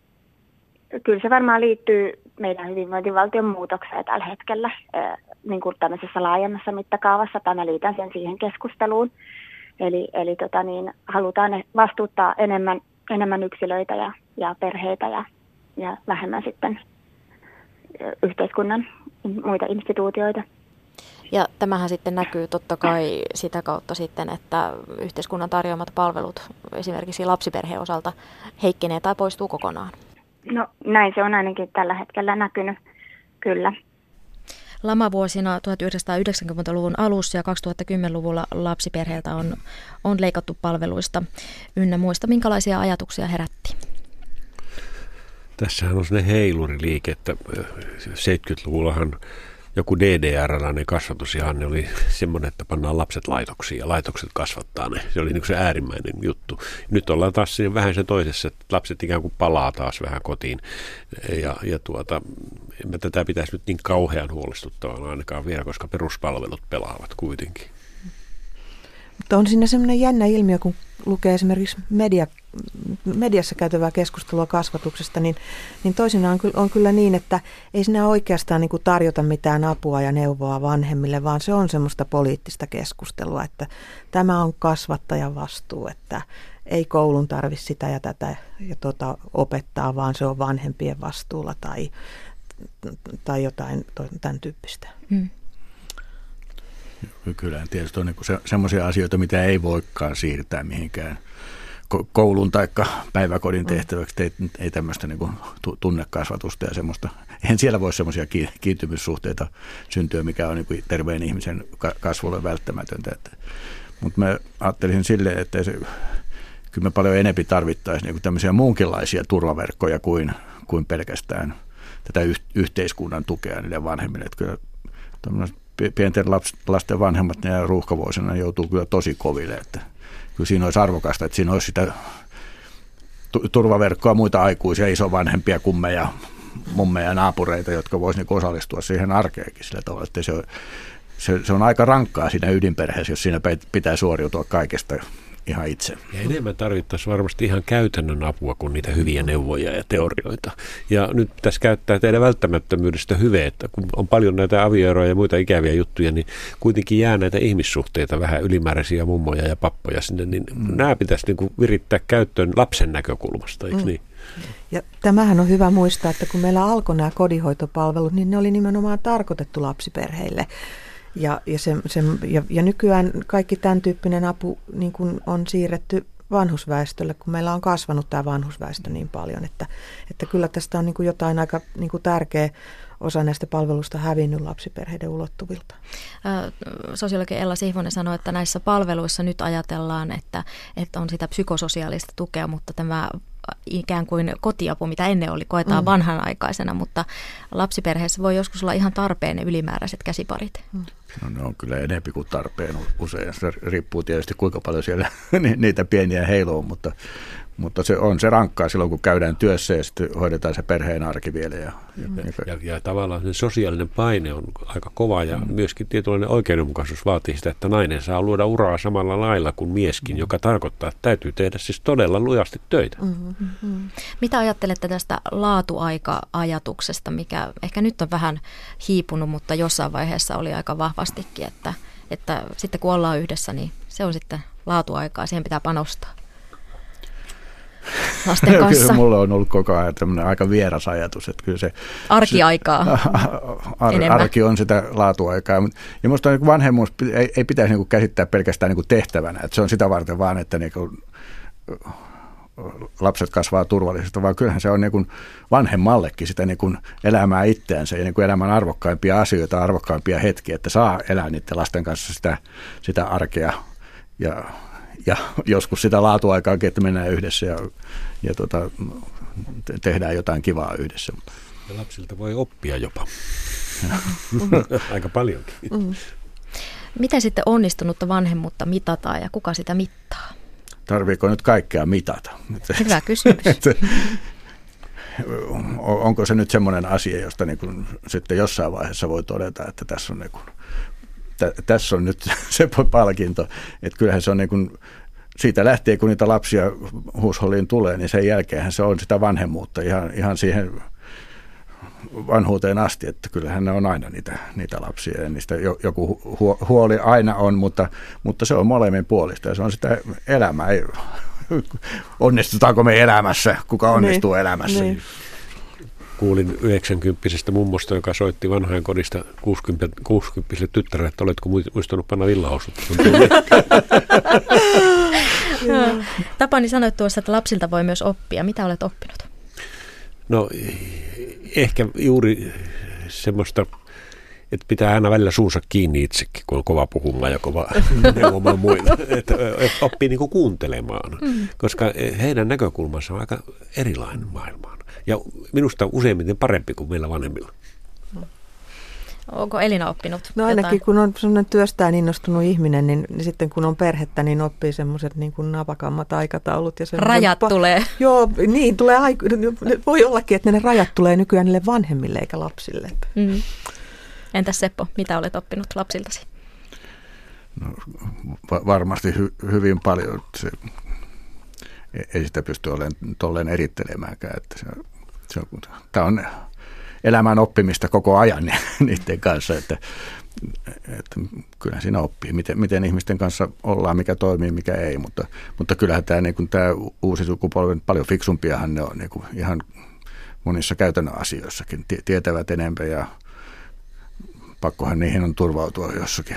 Kyllä se varmaan liittyy meidän hyvinvointivaltion muutokseen tällä hetkellä niin kuin tämmöisessä laajemmassa mittakaavassa. Tämä liitän sen siihen keskusteluun. Eli, eli tota niin, halutaan vastuuttaa enemmän, enemmän yksilöitä ja, ja perheitä ja, ja vähemmän sitten yhteiskunnan muita instituutioita. Ja tämähän sitten näkyy totta kai sitä kautta sitten, että yhteiskunnan tarjoamat palvelut esimerkiksi lapsiperheen osalta heikkenee tai poistuu kokonaan. No näin se on ainakin tällä hetkellä näkynyt, kyllä. Lamavuosina 1990-luvun alussa ja 2010-luvulla lapsiperheiltä on, on leikattu palveluista ynnä muista. Minkälaisia ajatuksia herätti? Tässähän on sellainen heiluriliike, että 70-luvullahan joku DDR-alainen kasvatus ihan ne oli semmoinen, että pannaan lapset laitoksiin ja laitokset kasvattaa ne. Se oli niin se äärimmäinen juttu. Nyt ollaan taas siinä vähän se toisessa, että lapset ikään kuin palaa taas vähän kotiin. Ja, ja tuota, en mä tätä pitäisi nyt niin kauhean huolestuttavana ainakaan vielä, koska peruspalvelut pelaavat kuitenkin. Mutta on siinä semmoinen jännä ilmiö, kun lukee esimerkiksi media, mediassa käytävää keskustelua kasvatuksesta, niin, niin toisinaan on, on kyllä niin, että ei sinä oikeastaan niin tarjota mitään apua ja neuvoa vanhemmille, vaan se on semmoista poliittista keskustelua, että tämä on kasvattajan vastuu, että ei koulun tarvitse sitä ja tätä ja tota, opettaa, vaan se on vanhempien vastuulla tai, tai jotain tämän tyyppistä. Hmm. Kyllä, tietysti on niin se, semmoisia asioita, mitä ei voikaan siirtää mihinkään koulun tai päiväkodin mm. tehtäväksi. Ei, ei tämmöistä niin kuin tunnekasvatusta ja semmoista. Eihän siellä voi semmoisia kiintymyssuhteita syntyä, mikä on niin kuin terveen ihmisen kasvulle välttämätöntä. Mutta mä ajattelisin silleen, että se, kyllä me paljon enempi tarvittaisiin niin tämmöisiä muunkinlaisia turvaverkkoja kuin, kuin pelkästään tätä yhteiskunnan tukea niille vanhemmille. Että kyllä pienten lasten vanhemmat ja ruuhkavuosina joutuu kyllä tosi koville, että kyllä siinä olisi arvokasta, että siinä olisi sitä turvaverkkoa muita aikuisia, isovanhempia, kummeja, mummeja ja naapureita, jotka voisivat niin osallistua siihen arkeenkin sillä tavalla, että se on, se, se on aika rankkaa siinä ydinperheessä, jos siinä pitää suoriutua kaikesta ihan itse. Ja enemmän tarvittaisiin varmasti ihan käytännön apua kuin niitä hyviä neuvoja ja teorioita. Ja nyt tässä käyttää teidän välttämättömyydestä hyve, että kun on paljon näitä avioeroja ja muita ikäviä juttuja, niin kuitenkin jää näitä ihmissuhteita vähän ylimääräisiä mummoja ja pappoja sinne, niin mm. nämä pitäisi niin kuin virittää käyttöön lapsen näkökulmasta, eikö mm. niin? Ja tämähän on hyvä muistaa, että kun meillä alkoi nämä kodinhoitopalvelut, niin ne oli nimenomaan tarkoitettu lapsiperheille. Ja, ja, se, se, ja, ja nykyään kaikki tämän tyyppinen apu niin kuin on siirretty vanhusväestölle, kun meillä on kasvanut tämä vanhusväestö niin paljon, että, että kyllä tästä on niin kuin jotain aika niin kuin tärkeä osa näistä palveluista hävinnyt lapsiperheiden ulottuvilta. Sosiologi Ella Sihvonen sanoi, että näissä palveluissa nyt ajatellaan, että, että on sitä psykososiaalista tukea, mutta tämä ikään kuin kotiapu, mitä ennen oli, koetaan mm. vanhanaikaisena, mutta lapsiperheessä voi joskus olla ihan tarpeen ne ylimääräiset käsiparit. Mm. No ne on kyllä enempi kuin tarpeen usein. Se riippuu tietysti kuinka paljon siellä niitä pieniä heiluu, mutta, mutta se on se rankkaa silloin, kun käydään työssä ja sitten hoidetaan se perheen arki vielä. Ja, mm. ja, ja, ja tavallaan se sosiaalinen paine on aika kova ja mm. myöskin tietynlainen oikeudenmukaisuus vaatii sitä, että nainen saa luoda uraa samalla lailla kuin mieskin, mm. joka tarkoittaa, että täytyy tehdä siis todella lujasti töitä. Mm-hmm. Mitä ajattelette tästä laatuaika-ajatuksesta, mikä ehkä nyt on vähän hiipunut, mutta jossain vaiheessa oli aika vahvastikin, että, että sitten kun ollaan yhdessä, niin se on sitten laatuaikaa, siihen pitää panostaa lasten kanssa? kyllä mulle on ollut koko ajan tämmöinen aika vieras ajatus. Että kyllä se, Arkiaikaa se, ar, Arki on sitä laatuaikaa. Ja minusta niin vanhemmuus ei, ei pitäisi niin käsittää pelkästään niin tehtävänä. Että se on sitä varten vaan, että niin kuin, lapset kasvaa turvallisesti, vaan kyllähän se on niin kuin vanhemmallekin sitä niin kuin elämää itseänsä ja niin kuin elämän arvokkaimpia asioita, arvokkaimpia hetkiä, että saa elää niiden lasten kanssa sitä, sitä arkea ja ja joskus sitä laatuaikaa, että mennään yhdessä ja, ja tota, te- tehdään jotain kivaa yhdessä. Ja lapsilta voi oppia jopa. Aika paljonkin. Mm. Miten sitten onnistunutta vanhemmuutta mitataan ja kuka sitä mittaa? Tarviiko nyt kaikkea mitata? Hyvä kysymys. onko se nyt semmoinen asia, josta niin kuin sitten jossain vaiheessa voi todeta, että tässä on niin kuin tässä on nyt se palkinto. Että kyllähän se on niin kuin, siitä lähtee, kun niitä lapsia huusholliin tulee, niin sen jälkeen se on sitä vanhemmuutta ihan, ihan siihen vanhuuteen asti, että kyllähän ne on aina niitä, niitä lapsia ja niistä joku huoli aina on, mutta, mutta se on molemmin puolista ja se on sitä elämää. Onnistutaanko me elämässä, kuka onnistuu niin, elämässä. Niin kuulin 90 mummosta, joka soitti vanhojen kodista 60, 60 tyttärelle, että oletko muistanut panna villahousut. Tapani sanoi tuossa, että lapsilta voi myös oppia. Mitä olet oppinut? No ehkä juuri semmoista, että pitää aina välillä suunsa kiinni itsekin, kun on kova puhumaan ja kova neuvomaan muita. Että oppii niin kuuntelemaan, mm. koska heidän näkökulmansa on aika erilainen maailmaan. Ja minusta useimmiten parempi kuin meillä vanhemmilla. Onko Elina oppinut No ainakin jotain? kun on sellainen työstään innostunut ihminen, niin, niin sitten kun on perhettä, niin oppii semmoiset niin kuin napakammat aikataulut. Ja rajat pa- tulee. Joo, niin tulee. Aiku- voi ollakin, että ne rajat tulee nykyään niille vanhemmille eikä lapsille. Mm. Entäs Seppo, mitä olet oppinut lapsiltasi? No, va- varmasti hy- hyvin paljon. Se, ei sitä pysty olemaan tolleen erittelemäänkään. Että se, se tämä on elämän oppimista koko ajan niiden kanssa, että, että kyllä siinä oppii, miten, miten ihmisten kanssa ollaan, mikä toimii, mikä ei, mutta, mutta kyllähän tämä, niin kuin tämä uusi sukupolvi, paljon fiksumpiahan ne on niin kuin ihan monissa käytännön asioissakin, tietävät enemmän ja pakkohan niihin on turvautua jossakin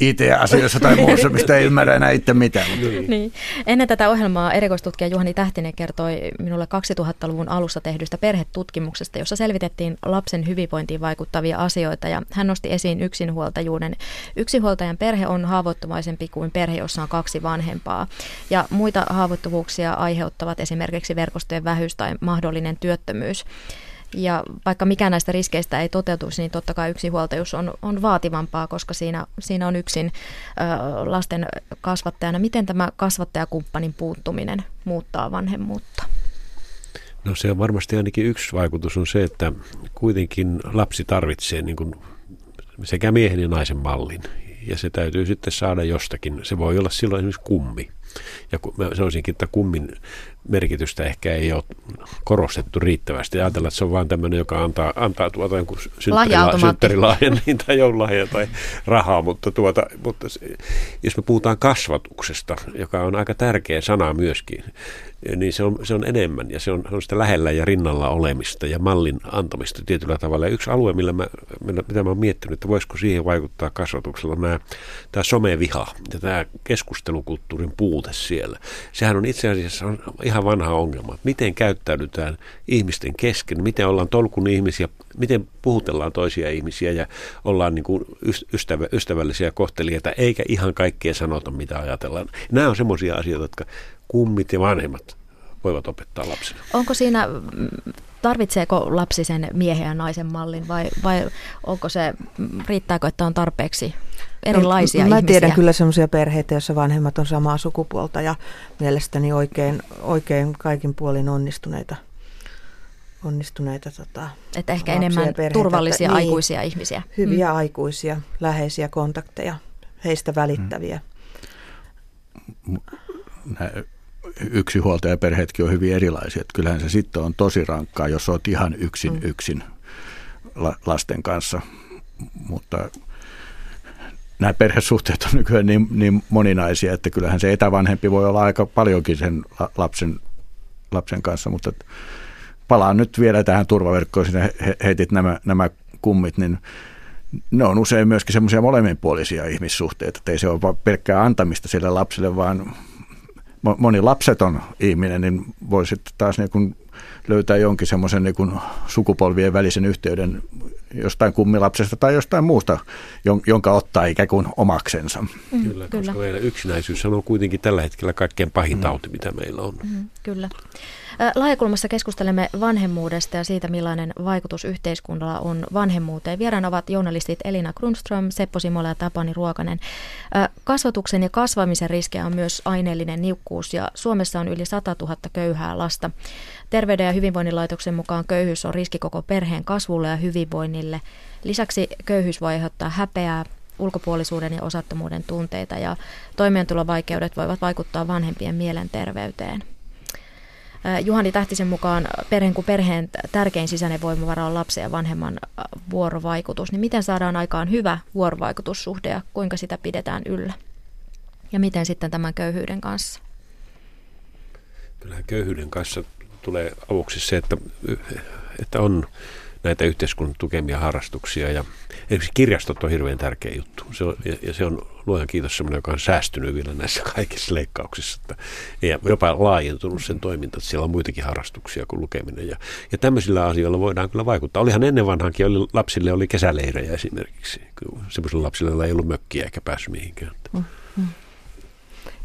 IT-asioissa tai muussa, mistä ei ymmärrä enää itse mitään. Niin. niin. Ennen tätä ohjelmaa erikoistutkija Juhani Tähtinen kertoi minulle 2000-luvun alussa tehdystä perhetutkimuksesta, jossa selvitettiin lapsen hyvinvointiin vaikuttavia asioita ja hän nosti esiin yksinhuoltajuuden. Yksinhuoltajan perhe on haavoittuvaisempi kuin perhe, jossa on kaksi vanhempaa ja muita haavoittuvuuksia aiheuttavat esimerkiksi verkostojen vähyys tai mahdollinen työttömyys. Ja vaikka mikään näistä riskeistä ei toteutuisi, niin totta kai yksinhuoltajuus on, on vaativampaa, koska siinä, siinä on yksin ö, lasten kasvattajana. Miten tämä kasvattajakumppanin puuttuminen muuttaa vanhemmuutta? No se on varmasti ainakin yksi vaikutus on se, että kuitenkin lapsi tarvitsee niin kuin sekä miehen ja naisen mallin. Ja se täytyy sitten saada jostakin. Se voi olla silloin esimerkiksi kummi. Ja mä sanoisinkin, että kummin merkitystä ehkä ei ole korostettu riittävästi. Ajatellaan, että se on vain tämmöinen, joka antaa, antaa tuota jonkun synttärilahjan niin, tai joululahja tai rahaa, mutta, tuota, mutta jos me puhutaan kasvatuksesta, joka on aika tärkeä sana myöskin, niin se on, se on enemmän ja se on, se on sitä lähellä ja rinnalla olemista ja mallin antamista tietyllä tavalla. Ja yksi alue, millä mä, mitä mä oon miettinyt, että voisiko siihen vaikuttaa kasvatuksella, nämä, tämä someviha ja tämä keskustelukulttuurin puute siellä. Sehän on itse asiassa ihan vanha ongelma. Miten käyttäydytään ihmisten kesken, miten ollaan tolkun ihmisiä, miten puhutellaan toisia ihmisiä ja ollaan niin kuin ystävä, ystävällisiä kohtelijoita, eikä ihan kaikkea sanota, mitä ajatellaan. Nämä on semmoisia asioita, jotka kummit ja vanhemmat voivat opettaa lapsille. Onko siinä, tarvitseeko lapsi sen miehen ja naisen mallin vai, vai onko se, riittääkö, että on tarpeeksi erilaisia no, Mä ihmisiä? tiedän kyllä sellaisia perheitä, joissa vanhemmat on samaa sukupuolta ja mielestäni oikein, oikein kaikin puolin onnistuneita onnistuneita tota, Että ehkä enemmän perheitä, turvallisia että, niin, aikuisia ihmisiä. Hyviä mm. aikuisia, läheisiä kontakteja, heistä välittäviä. Mm yksinhuoltajaperheetkin on hyvin erilaisia. Että kyllähän se sitten on tosi rankkaa, jos olet ihan yksin, mm. yksin lasten kanssa. Mutta nämä perhesuhteet on nykyään niin, niin moninaisia, että kyllähän se etävanhempi voi olla aika paljonkin sen lapsen, lapsen kanssa, mutta palaan nyt vielä tähän turvaverkkoon, sinne heitit nämä, nämä kummit, niin ne on usein myöskin semmoisia molemminpuolisia ihmissuhteita, että ei se ole pelkkää antamista sille lapselle, vaan moni lapseton ihminen niin voi sitten taas niin kuin löytää jonkin semmoisen niin sukupolvien välisen yhteyden jostain kummilapsesta tai jostain muusta, jonka ottaa ikään kuin omaksensa. Mm, kyllä, kyllä, koska meillä yksinäisyys on kuitenkin tällä hetkellä kaikkein pahin mm. tauti, mitä meillä on. Mm, kyllä. Laajakulmassa keskustelemme vanhemmuudesta ja siitä, millainen vaikutus yhteiskunnalla on vanhemmuuteen. Vieraan ovat journalistit Elina Grundström, Seppo Simola ja Tapani Ruokanen. Kasvatuksen ja kasvamisen riskejä on myös aineellinen niukkuus ja Suomessa on yli 100 000 köyhää lasta. Terveyden ja hyvinvoinnin laitoksen mukaan köyhyys on riski koko perheen kasvulle ja hyvinvoinnille. Lisäksi köyhyys voi aiheuttaa häpeää, ulkopuolisuuden ja osattomuuden tunteita ja toimeentulovaikeudet voivat vaikuttaa vanhempien mielenterveyteen. Juhani Tähtisen mukaan perheen kuin perheen tärkein sisäinen voimavara on lapsen ja vanhemman vuorovaikutus. Niin miten saadaan aikaan hyvä vuorovaikutussuhde ja kuinka sitä pidetään yllä? Ja miten sitten tämän köyhyyden kanssa? Kyllähän köyhyyden kanssa tulee avuksi se, että, että on näitä yhteiskunnan tukemia harrastuksia. Ja esimerkiksi kirjastot on hirveän tärkeä juttu. Se on, ja, ja se on luojan kiitos sellainen, joka on säästynyt vielä näissä kaikissa leikkauksissa. Että, ja jopa laajentunut sen toiminta, että siellä on muitakin harrastuksia kuin lukeminen. Ja, ja tämmöisillä asioilla voidaan kyllä vaikuttaa. Olihan ennen vanhankin, oli, lapsille oli kesäleirejä esimerkiksi. Sellaisilla lapsilla ei ollut mökkiä eikä päässyt mihinkään. Mm, mm.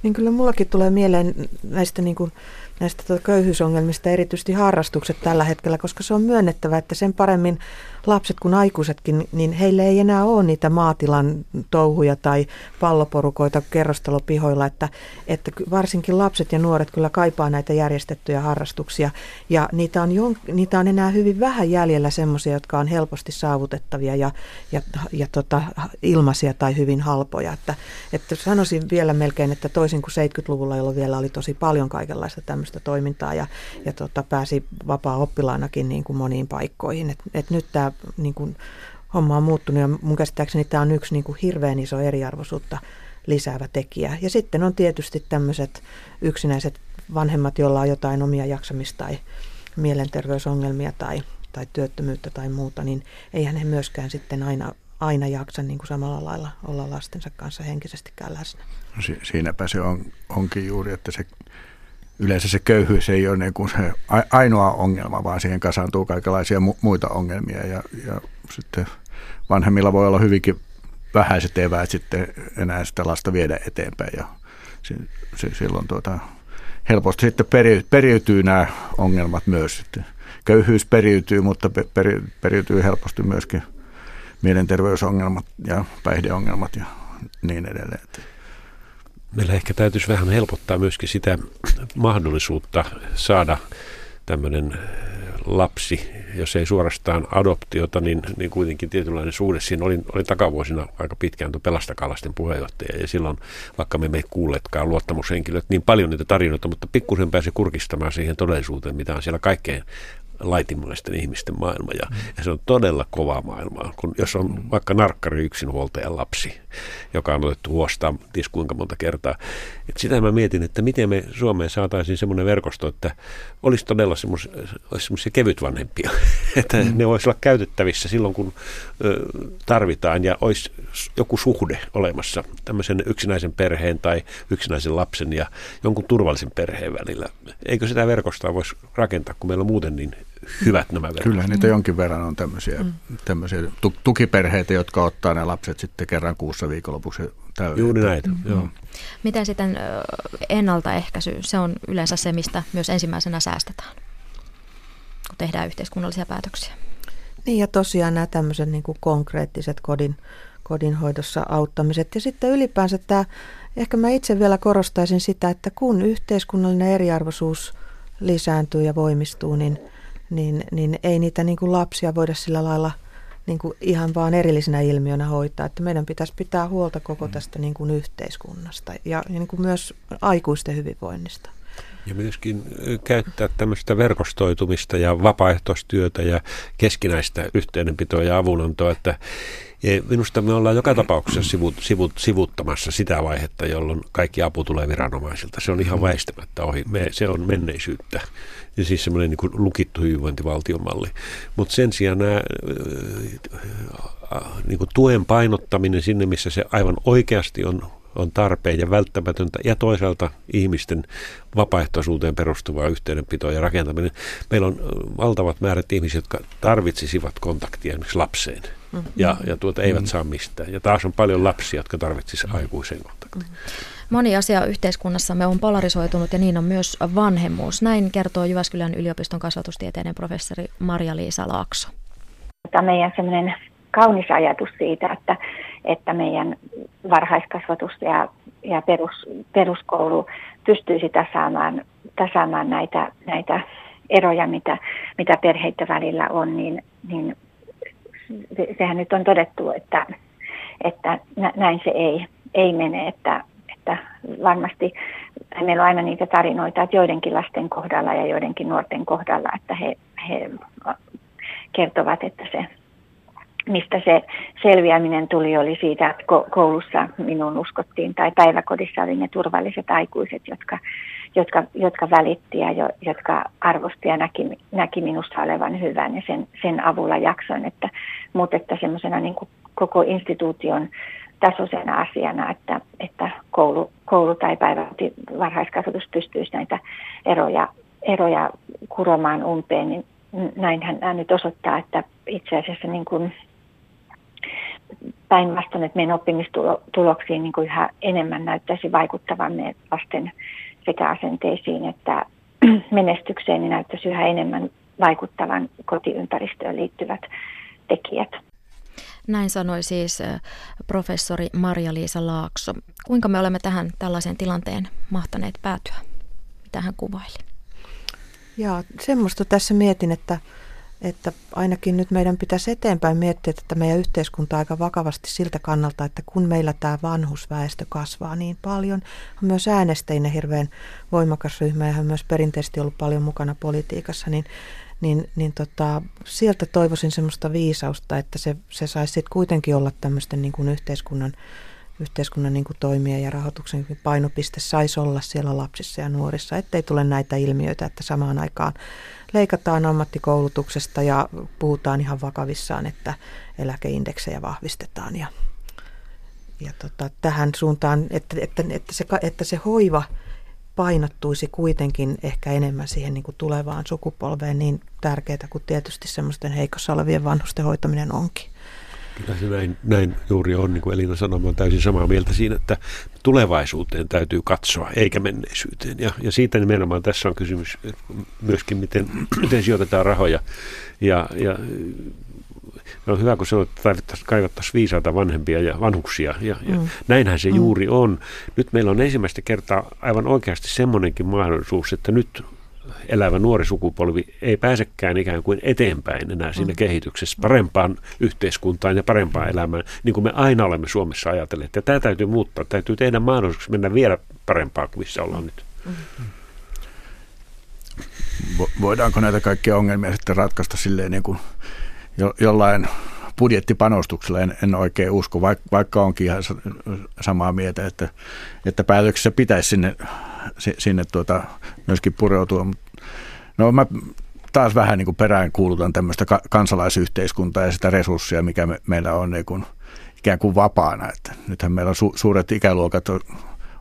Niin kyllä mullakin tulee mieleen näistä niin kuin näistä tuota köyhyysongelmista, erityisesti harrastukset tällä hetkellä, koska se on myönnettävä, että sen paremmin lapset kuin aikuisetkin, niin heille ei enää ole niitä maatilan touhuja tai palloporukoita kerrostalopihoilla, että, että varsinkin lapset ja nuoret kyllä kaipaa näitä järjestettyjä harrastuksia. Ja niitä on, jon, niitä on enää hyvin vähän jäljellä semmoisia, jotka on helposti saavutettavia ja, ja, ja tota, ilmaisia tai hyvin halpoja, että, että sanoisin vielä melkein, että toisin kuin 70-luvulla, jolloin vielä oli tosi paljon kaikenlaista tämmöistä toimintaa ja, ja tota, pääsi vapaa-oppilaanakin niin kuin moniin paikkoihin, että et nyt tämä niin kuin, homma on muuttunut ja mun käsittääkseni tämä on yksi niin kuin hirveän iso eriarvoisuutta lisäävä tekijä. Ja sitten on tietysti tämmöiset yksinäiset vanhemmat, joilla on jotain omia jaksamista tai mielenterveysongelmia tai, tai työttömyyttä tai muuta, niin eihän he myöskään sitten aina, aina jaksa niin kuin samalla lailla olla lastensa kanssa henkisestikään läsnä. No si- siinäpä se on, onkin juuri, että se yleensä se köyhyys ei ole niin kuin se ainoa ongelma, vaan siihen kasaantuu kaikenlaisia mu- muita ongelmia. Ja, ja sitten vanhemmilla voi olla hyvinkin vähäiset eväät sitten enää sitä lasta viedä eteenpäin. Ja se, se, silloin tuota, helposti sitten peri, periytyy nämä ongelmat myös. Sitten. Köyhyys periytyy, mutta peri, periytyy helposti myöskin mielenterveysongelmat ja päihdeongelmat ja niin edelleen meillä ehkä täytyisi vähän helpottaa myöskin sitä mahdollisuutta saada tämmöinen lapsi, jos ei suorastaan adoptiota, niin, niin kuitenkin tietynlainen suhde. Siinä olin, olin takavuosina aika pitkään tuon pelastakalasten puheenjohtaja ja silloin, vaikka me emme kuulleetkaan luottamushenkilöt niin paljon niitä tarinoita, mutta pikkusen pääsi kurkistamaan siihen todellisuuteen, mitä on siellä kaikkein laitimmaisten ihmisten maailma. Ja, mm. ja se on todella kova maailma, kun jos on mm. vaikka narkkari yksinhuoltajan lapsi, joka on otettu huostaan ties kuinka monta kertaa. Et sitä mä mietin, että miten me Suomeen saataisiin semmoinen verkosto, että olisi todella semmoisia kevyt vanhempia, että mm. ne olisi olla käytettävissä silloin, kun ö, tarvitaan ja olisi joku suhde olemassa tämmöisen yksinäisen perheen tai yksinäisen lapsen ja jonkun turvallisen perheen välillä. Eikö sitä verkostoa voisi rakentaa, kun meillä on muuten niin hyvät nämä verkostot. Kyllä niitä jonkin verran on tämmöisiä, mm. tämmöisiä tukiperheitä, jotka ottaa ne lapset sitten kerran kuussa viikonlopuksi täyden. Juuri näitä, mm. joo. Miten sitten ennaltaehkäisy, se on yleensä se, mistä myös ensimmäisenä säästetään, kun tehdään yhteiskunnallisia päätöksiä. Niin ja tosiaan nämä tämmöiset niin kuin konkreettiset kodin, kodinhoidossa auttamiset. Ja sitten ylipäänsä tämä, ehkä mä itse vielä korostaisin sitä, että kun yhteiskunnallinen eriarvoisuus lisääntyy ja voimistuu, niin, niin, niin ei niitä niin kuin lapsia voida sillä lailla niin kuin ihan vaan erillisenä ilmiönä hoitaa. Että meidän pitäisi pitää huolta koko mm. tästä niin kuin yhteiskunnasta ja, ja niin kuin myös aikuisten hyvinvoinnista. Ja myöskin käyttää tämmöistä verkostoitumista ja vapaaehtoistyötä ja keskinäistä yhteydenpitoa ja avunantoa, että ja minusta me ollaan joka tapauksessa sivut, sivut, sivuttamassa sitä vaihetta, jolloin kaikki apu tulee viranomaisilta. Se on ihan väistämättä ohi. Me, se on menneisyyttä. Ja siis semmoinen niin lukittu hyvinvointivaltiomalli. Mutta sen sijaan nämä niin tuen painottaminen sinne, missä se aivan oikeasti on on tarpeen ja välttämätöntä, ja toisaalta ihmisten vapaaehtoisuuteen perustuvaa yhteydenpitoa ja rakentaminen. Meillä on valtavat määrät ihmisiä, jotka tarvitsisivat kontaktia esimerkiksi lapseen, mm-hmm. ja, ja tuota eivät mm-hmm. saa mistään. Ja taas on paljon lapsia, jotka tarvitsisivat aikuisen kontaktia. Mm-hmm. Moni asia yhteiskunnassamme on polarisoitunut ja niin on myös vanhemmuus. Näin kertoo Jyväskylän yliopiston kasvatustieteiden professori Maria-Liisa Laakso. Tämä meidän kaunis ajatus siitä, että, että meidän varhaiskasvatus ja, ja perus, peruskoulu pystyisi tasaamaan, tasaamaan näitä, näitä eroja, mitä, mitä perheiden välillä on, niin, niin sehän nyt on todettu, että, että näin se ei, ei mene, että, että varmasti meillä on aina niitä tarinoita, että joidenkin lasten kohdalla ja joidenkin nuorten kohdalla, että he, he kertovat, että se mistä se selviäminen tuli, oli siitä, että koulussa minun uskottiin tai päiväkodissa oli ne turvalliset aikuiset, jotka, jotka, jotka välitti ja jo, jotka arvosti ja näki, näki minusta olevan hyvän ja sen, sen avulla jaksoin, että, mutta että semmoisena niin koko instituution tasoisena asiana, että, että koulu, koulu tai päivä varhaiskasvatus pystyisi näitä eroja, eroja kuromaan umpeen, niin näinhän nämä nyt osoittaa, että itse asiassa niin kuin päinvastoin, että meidän oppimistuloksiin niin kuin yhä enemmän näyttäisi vaikuttavan meidän lasten sekä asenteisiin että menestykseen, niin näyttäisi yhä enemmän vaikuttavan kotiympäristöön liittyvät tekijät. Näin sanoi siis professori Maria-Liisa Laakso. Kuinka me olemme tähän tällaiseen tilanteen mahtaneet päätyä? Mitä hän kuvaili? Joo, semmoista tässä mietin, että, että ainakin nyt meidän pitäisi eteenpäin miettiä että meidän yhteiskunta aika vakavasti siltä kannalta, että kun meillä tämä vanhusväestö kasvaa niin paljon, on myös äänestäjinä hirveän voimakas ryhmä ja on myös perinteisesti ollut paljon mukana politiikassa, niin niin, niin tota, sieltä toivoisin semmoista viisausta, että se, se saisi sitten kuitenkin olla tämmöisten niin kuin yhteiskunnan, yhteiskunnan niin kuin toimia ja rahoituksen painopiste saisi olla siellä lapsissa ja nuorissa, ettei tule näitä ilmiöitä, että samaan aikaan leikataan ammattikoulutuksesta ja puhutaan ihan vakavissaan, että eläkeindeksejä vahvistetaan ja, ja tota, tähän suuntaan, että, että, että, se, että se hoiva – painottuisi kuitenkin ehkä enemmän siihen niin kuin tulevaan sukupolveen niin tärkeää kuin tietysti semmoisten heikossa olevien vanhusten hoitaminen onkin. Kyllä se näin, näin juuri on, niin kuin Elina sanoi, olen täysin samaa mieltä siinä, että tulevaisuuteen täytyy katsoa, eikä menneisyyteen. Ja, ja siitä nimenomaan tässä on kysymys myöskin, miten, miten sijoitetaan rahoja. Ja, ja on hyvä, kun sanoit, että kaivattaisiin viisaita vanhempia ja vanhuksia. Ja, ja mm. näinhän se mm. juuri on. Nyt meillä on ensimmäistä kertaa aivan oikeasti semmoinenkin mahdollisuus, että nyt elävä nuori sukupolvi ei pääsekään ikään kuin eteenpäin enää siinä mm. kehityksessä parempaan yhteiskuntaan ja parempaan elämään, niin kuin me aina olemme Suomessa ajatelleet. Ja tämä täytyy muuttaa. Täytyy tehdä mahdollisuus mennä vielä parempaan kuin missä ollaan nyt. Mm. Voidaanko näitä kaikkia ongelmia sitten ratkaista silleen niin kuin jo, jollain budjettipanostuksella en, en oikein usko, vaikka, vaikka onkin ihan samaa mieltä, että, että päätöksessä pitäisi sinne, sinne tuota, myöskin pureutua. No mä taas vähän niin kuin perään kuulutan tämmöistä kansalaisyhteiskuntaa ja sitä resurssia, mikä me, meillä on niin kuin, ikään kuin vapaana. Että nythän meillä on su, suuret ikäluokat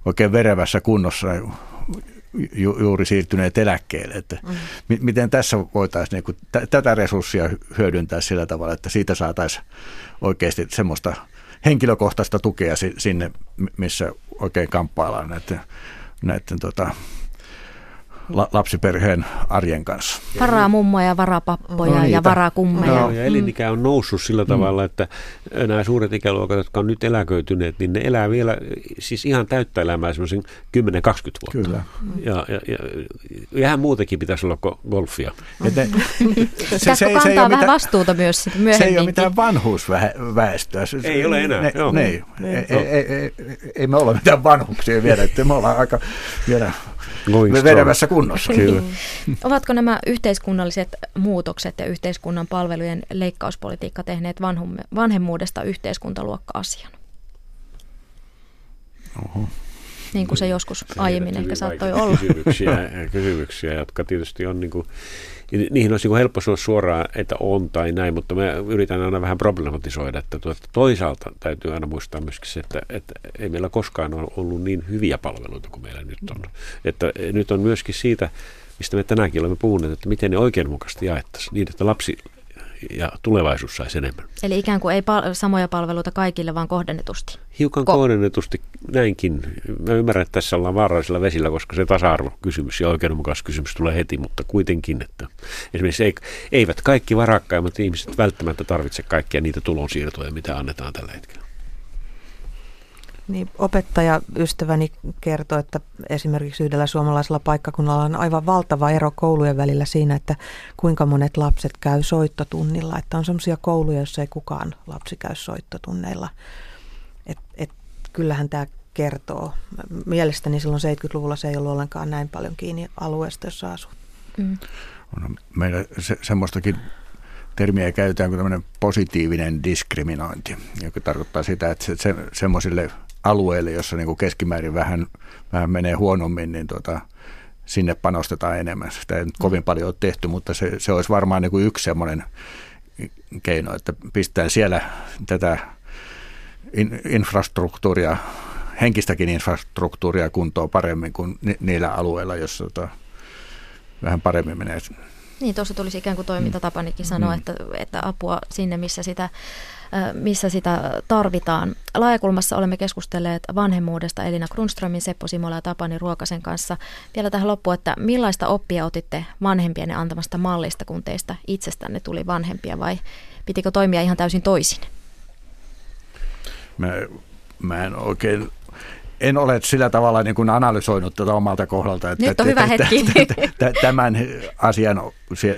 oikein verevässä kunnossa ju, juuri siirtyneet eläkkeelle. Että mm. m- miten tässä voitaisiin niin t- tätä resurssia hyödyntää sillä tavalla, että siitä saataisiin oikeasti semmoista henkilökohtaista tukea sinne, missä oikein kamppaillaan näiden, näiden tota, la, lapsiperheen arjen kanssa. Varaa mummoja ja varapappoja no, ja varakummeja. No, ja elinikä on noussut sillä mm. tavalla, että nämä suuret ikäluokat, jotka on nyt eläköityneet, niin ne elää vielä siis ihan täyttä elämää semmoisen 10-20 vuotta. Kyllä. Ja, ja, ja, ja ihan muutenkin pitäisi olla golfia. Mm. se, se, se, kantaa se vähän mitään, vastuuta myös myöhemmin. Se ei ole mitään vanhuusväestöä. Ei ole enää. Ne, ne, ei, ei, ei, ei, ei me ole mitään vanhuksia vielä, että me ollaan aika vielä vedevässä kunnossa. Kyllä. Ovatko nämä yhteiskunnalliset muutokset ja yhteiskunnan palvelujen leikkauspolitiikka tehneet vanhemmuudesta yhteiskuntaluokka-asian? Oho. Niin kuin se joskus se aiemmin ehkä saattoi olla. Kysymyksiä, kysymyksiä, jotka tietysti on niin kuin, niihin olisi niin helppo sanoa suoraan, että on tai näin, mutta me yritän aina vähän problematisoida, että tuota, toisaalta täytyy aina muistaa myöskin se, että, että ei meillä koskaan ole ollut niin hyviä palveluita kuin meillä nyt on. Että nyt on myöskin siitä, mistä me tänäänkin olemme puhuneet, että miten ne oikeudenmukaisesti jaettaisiin niin, että lapsi ja tulevaisuus saisi enemmän. Eli ikään kuin ei pal- samoja palveluita kaikille, vaan kohdennetusti. Hiukan Ko- kohdennetusti näinkin. Mä ymmärrän, että tässä ollaan vaarallisilla vesillä, koska se tasa-arvokysymys ja oikeudenmukaisuuskysymys tulee heti, mutta kuitenkin, että esimerkiksi ei, eivät kaikki varakkaimmat ihmiset välttämättä tarvitse kaikkia niitä tulonsiirtoja, mitä annetaan tällä hetkellä. Niin, opettaja ystäväni kertoi, että esimerkiksi yhdellä suomalaisella paikkakunnalla on aivan valtava ero koulujen välillä siinä, että kuinka monet lapset käy soittotunnilla. Että on sellaisia kouluja, joissa ei kukaan lapsi käy soittotunneilla. Et, et, kyllähän tämä kertoo. Mielestäni silloin 70-luvulla se ei ollut ollenkaan näin paljon kiinni alueesta, jossa asuu. Mm. On meillä se, semmoistakin termiä käytetään kuin tämmöinen positiivinen diskriminointi, joka tarkoittaa sitä, että se, se, semmoisille alueille, jossa niin kuin keskimäärin vähän, vähän menee huonommin, niin tota, sinne panostetaan enemmän. Sitä ei nyt kovin paljon ole tehty, mutta se, se olisi varmaan niin kuin yksi semmoinen keino, että pistetään siellä tätä in, infrastruktuuria, henkistäkin infrastruktuuria kuntoon paremmin kuin ni, niillä alueilla, joissa tota, vähän paremmin menee Niin, tuossa tulisi ikään kuin toimintatapanikin sanoa, mm. että, että apua sinne, missä sitä missä sitä tarvitaan. Laajakulmassa olemme keskustelleet vanhemmuudesta Elina Grunströmin, Seppo Simola ja Tapani Ruokasen kanssa. Vielä tähän loppuun, että millaista oppia otitte vanhempienne antamasta mallista, kun teistä itsestänne tuli vanhempia vai pitikö toimia ihan täysin toisin? Mä, mä en oikein en ole sillä tavalla niin kuin analysoinut tätä omalta kohdalta. Että Nyt on hyvä hetki. Tämän asian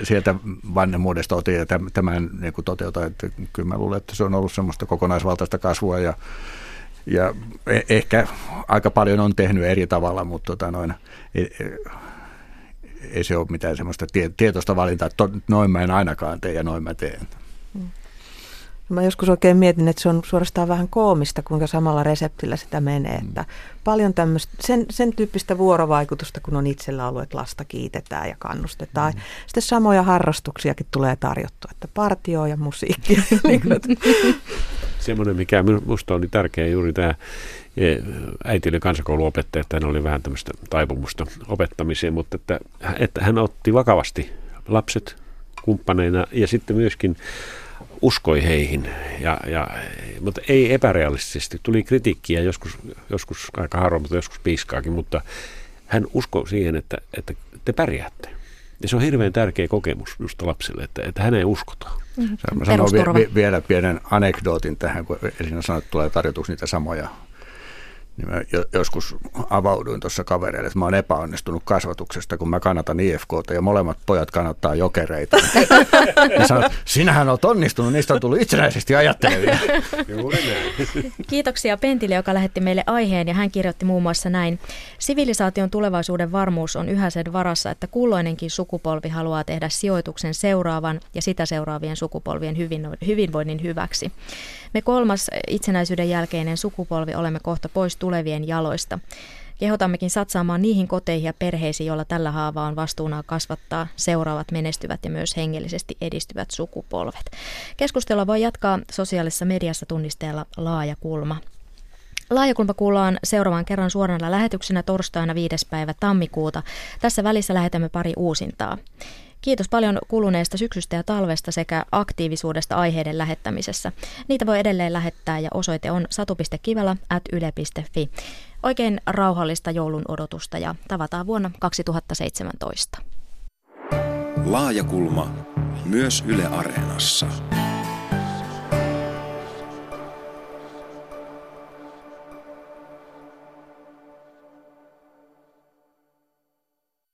sieltä vanhemmuudesta otin ja tämän niin kuin toteutan. Että kyllä mä luulen, että se on ollut semmoista kokonaisvaltaista kasvua ja, ja e, ehkä aika paljon on tehnyt eri tavalla, mutta tota noin, ei, ei se ole mitään semmoista tietoista valintaa, että noin mä en ainakaan tee ja noin mä teen. Mä joskus oikein mietin, että se on suorastaan vähän koomista, kuinka samalla reseptillä sitä menee. Mm. Että paljon tämmöistä, sen, sen tyyppistä vuorovaikutusta, kun on itsellä ollut, että lasta kiitetään ja kannustetaan. Mm. Sitten samoja harrastuksiakin tulee tarjottua, että partio ja musiikki. Niin Semmoinen, mikä minusta oli tärkeä juuri tämä e, äiti oli kansakouluopettaja, että hän oli vähän tämmöistä taipumusta opettamiseen, mutta että, että hän otti vakavasti lapset kumppaneina ja sitten myöskin uskoi heihin, ja, ja, mutta ei epärealistisesti. Tuli kritiikkiä joskus, joskus aika harvoin, mutta joskus piiskaakin, mutta hän uskoi siihen, että, että te pärjäätte. Ja se on hirveän tärkeä kokemus just lapsille, että, että häneen uskotaan. Mm-hmm. Mä sanon vi- vielä pienen anekdootin tähän, kun Elina sanoi, että tulee tarjotuksi niitä samoja niin mä joskus avauduin tuossa kavereille, että mä oon epäonnistunut kasvatuksesta, kun mä kannatan IFKta ja molemmat pojat kannattaa jokereita. ja sanoin, sinähän oot onnistunut, niistä on tullut itsenäisesti ajattelevia. Kiitoksia Pentille, joka lähetti meille aiheen ja hän kirjoitti muun muassa näin. Sivilisaation tulevaisuuden varmuus on yhä sen varassa, että kulloinenkin sukupolvi haluaa tehdä sijoituksen seuraavan ja sitä seuraavien sukupolvien hyvinvoinnin hyväksi. Me kolmas itsenäisyyden jälkeinen sukupolvi olemme kohta pois tulevien jaloista. Kehotammekin satsaamaan niihin koteihin ja perheisiin, joilla tällä haavaa on vastuuna kasvattaa seuraavat menestyvät ja myös hengellisesti edistyvät sukupolvet. Keskustella voi jatkaa sosiaalisessa mediassa tunnisteella laaja kulma. Laajakulma kuullaan seuraavan kerran suorana lähetyksenä torstaina 5. päivä tammikuuta. Tässä välissä lähetämme pari uusintaa. Kiitos paljon kuluneesta syksystä ja talvesta sekä aktiivisuudesta aiheiden lähettämisessä. Niitä voi edelleen lähettää ja osoite on satu.kivela at yle.fi. Oikein rauhallista joulun odotusta ja tavataan vuonna 2017. Laajakulma myös Yle Areenassa.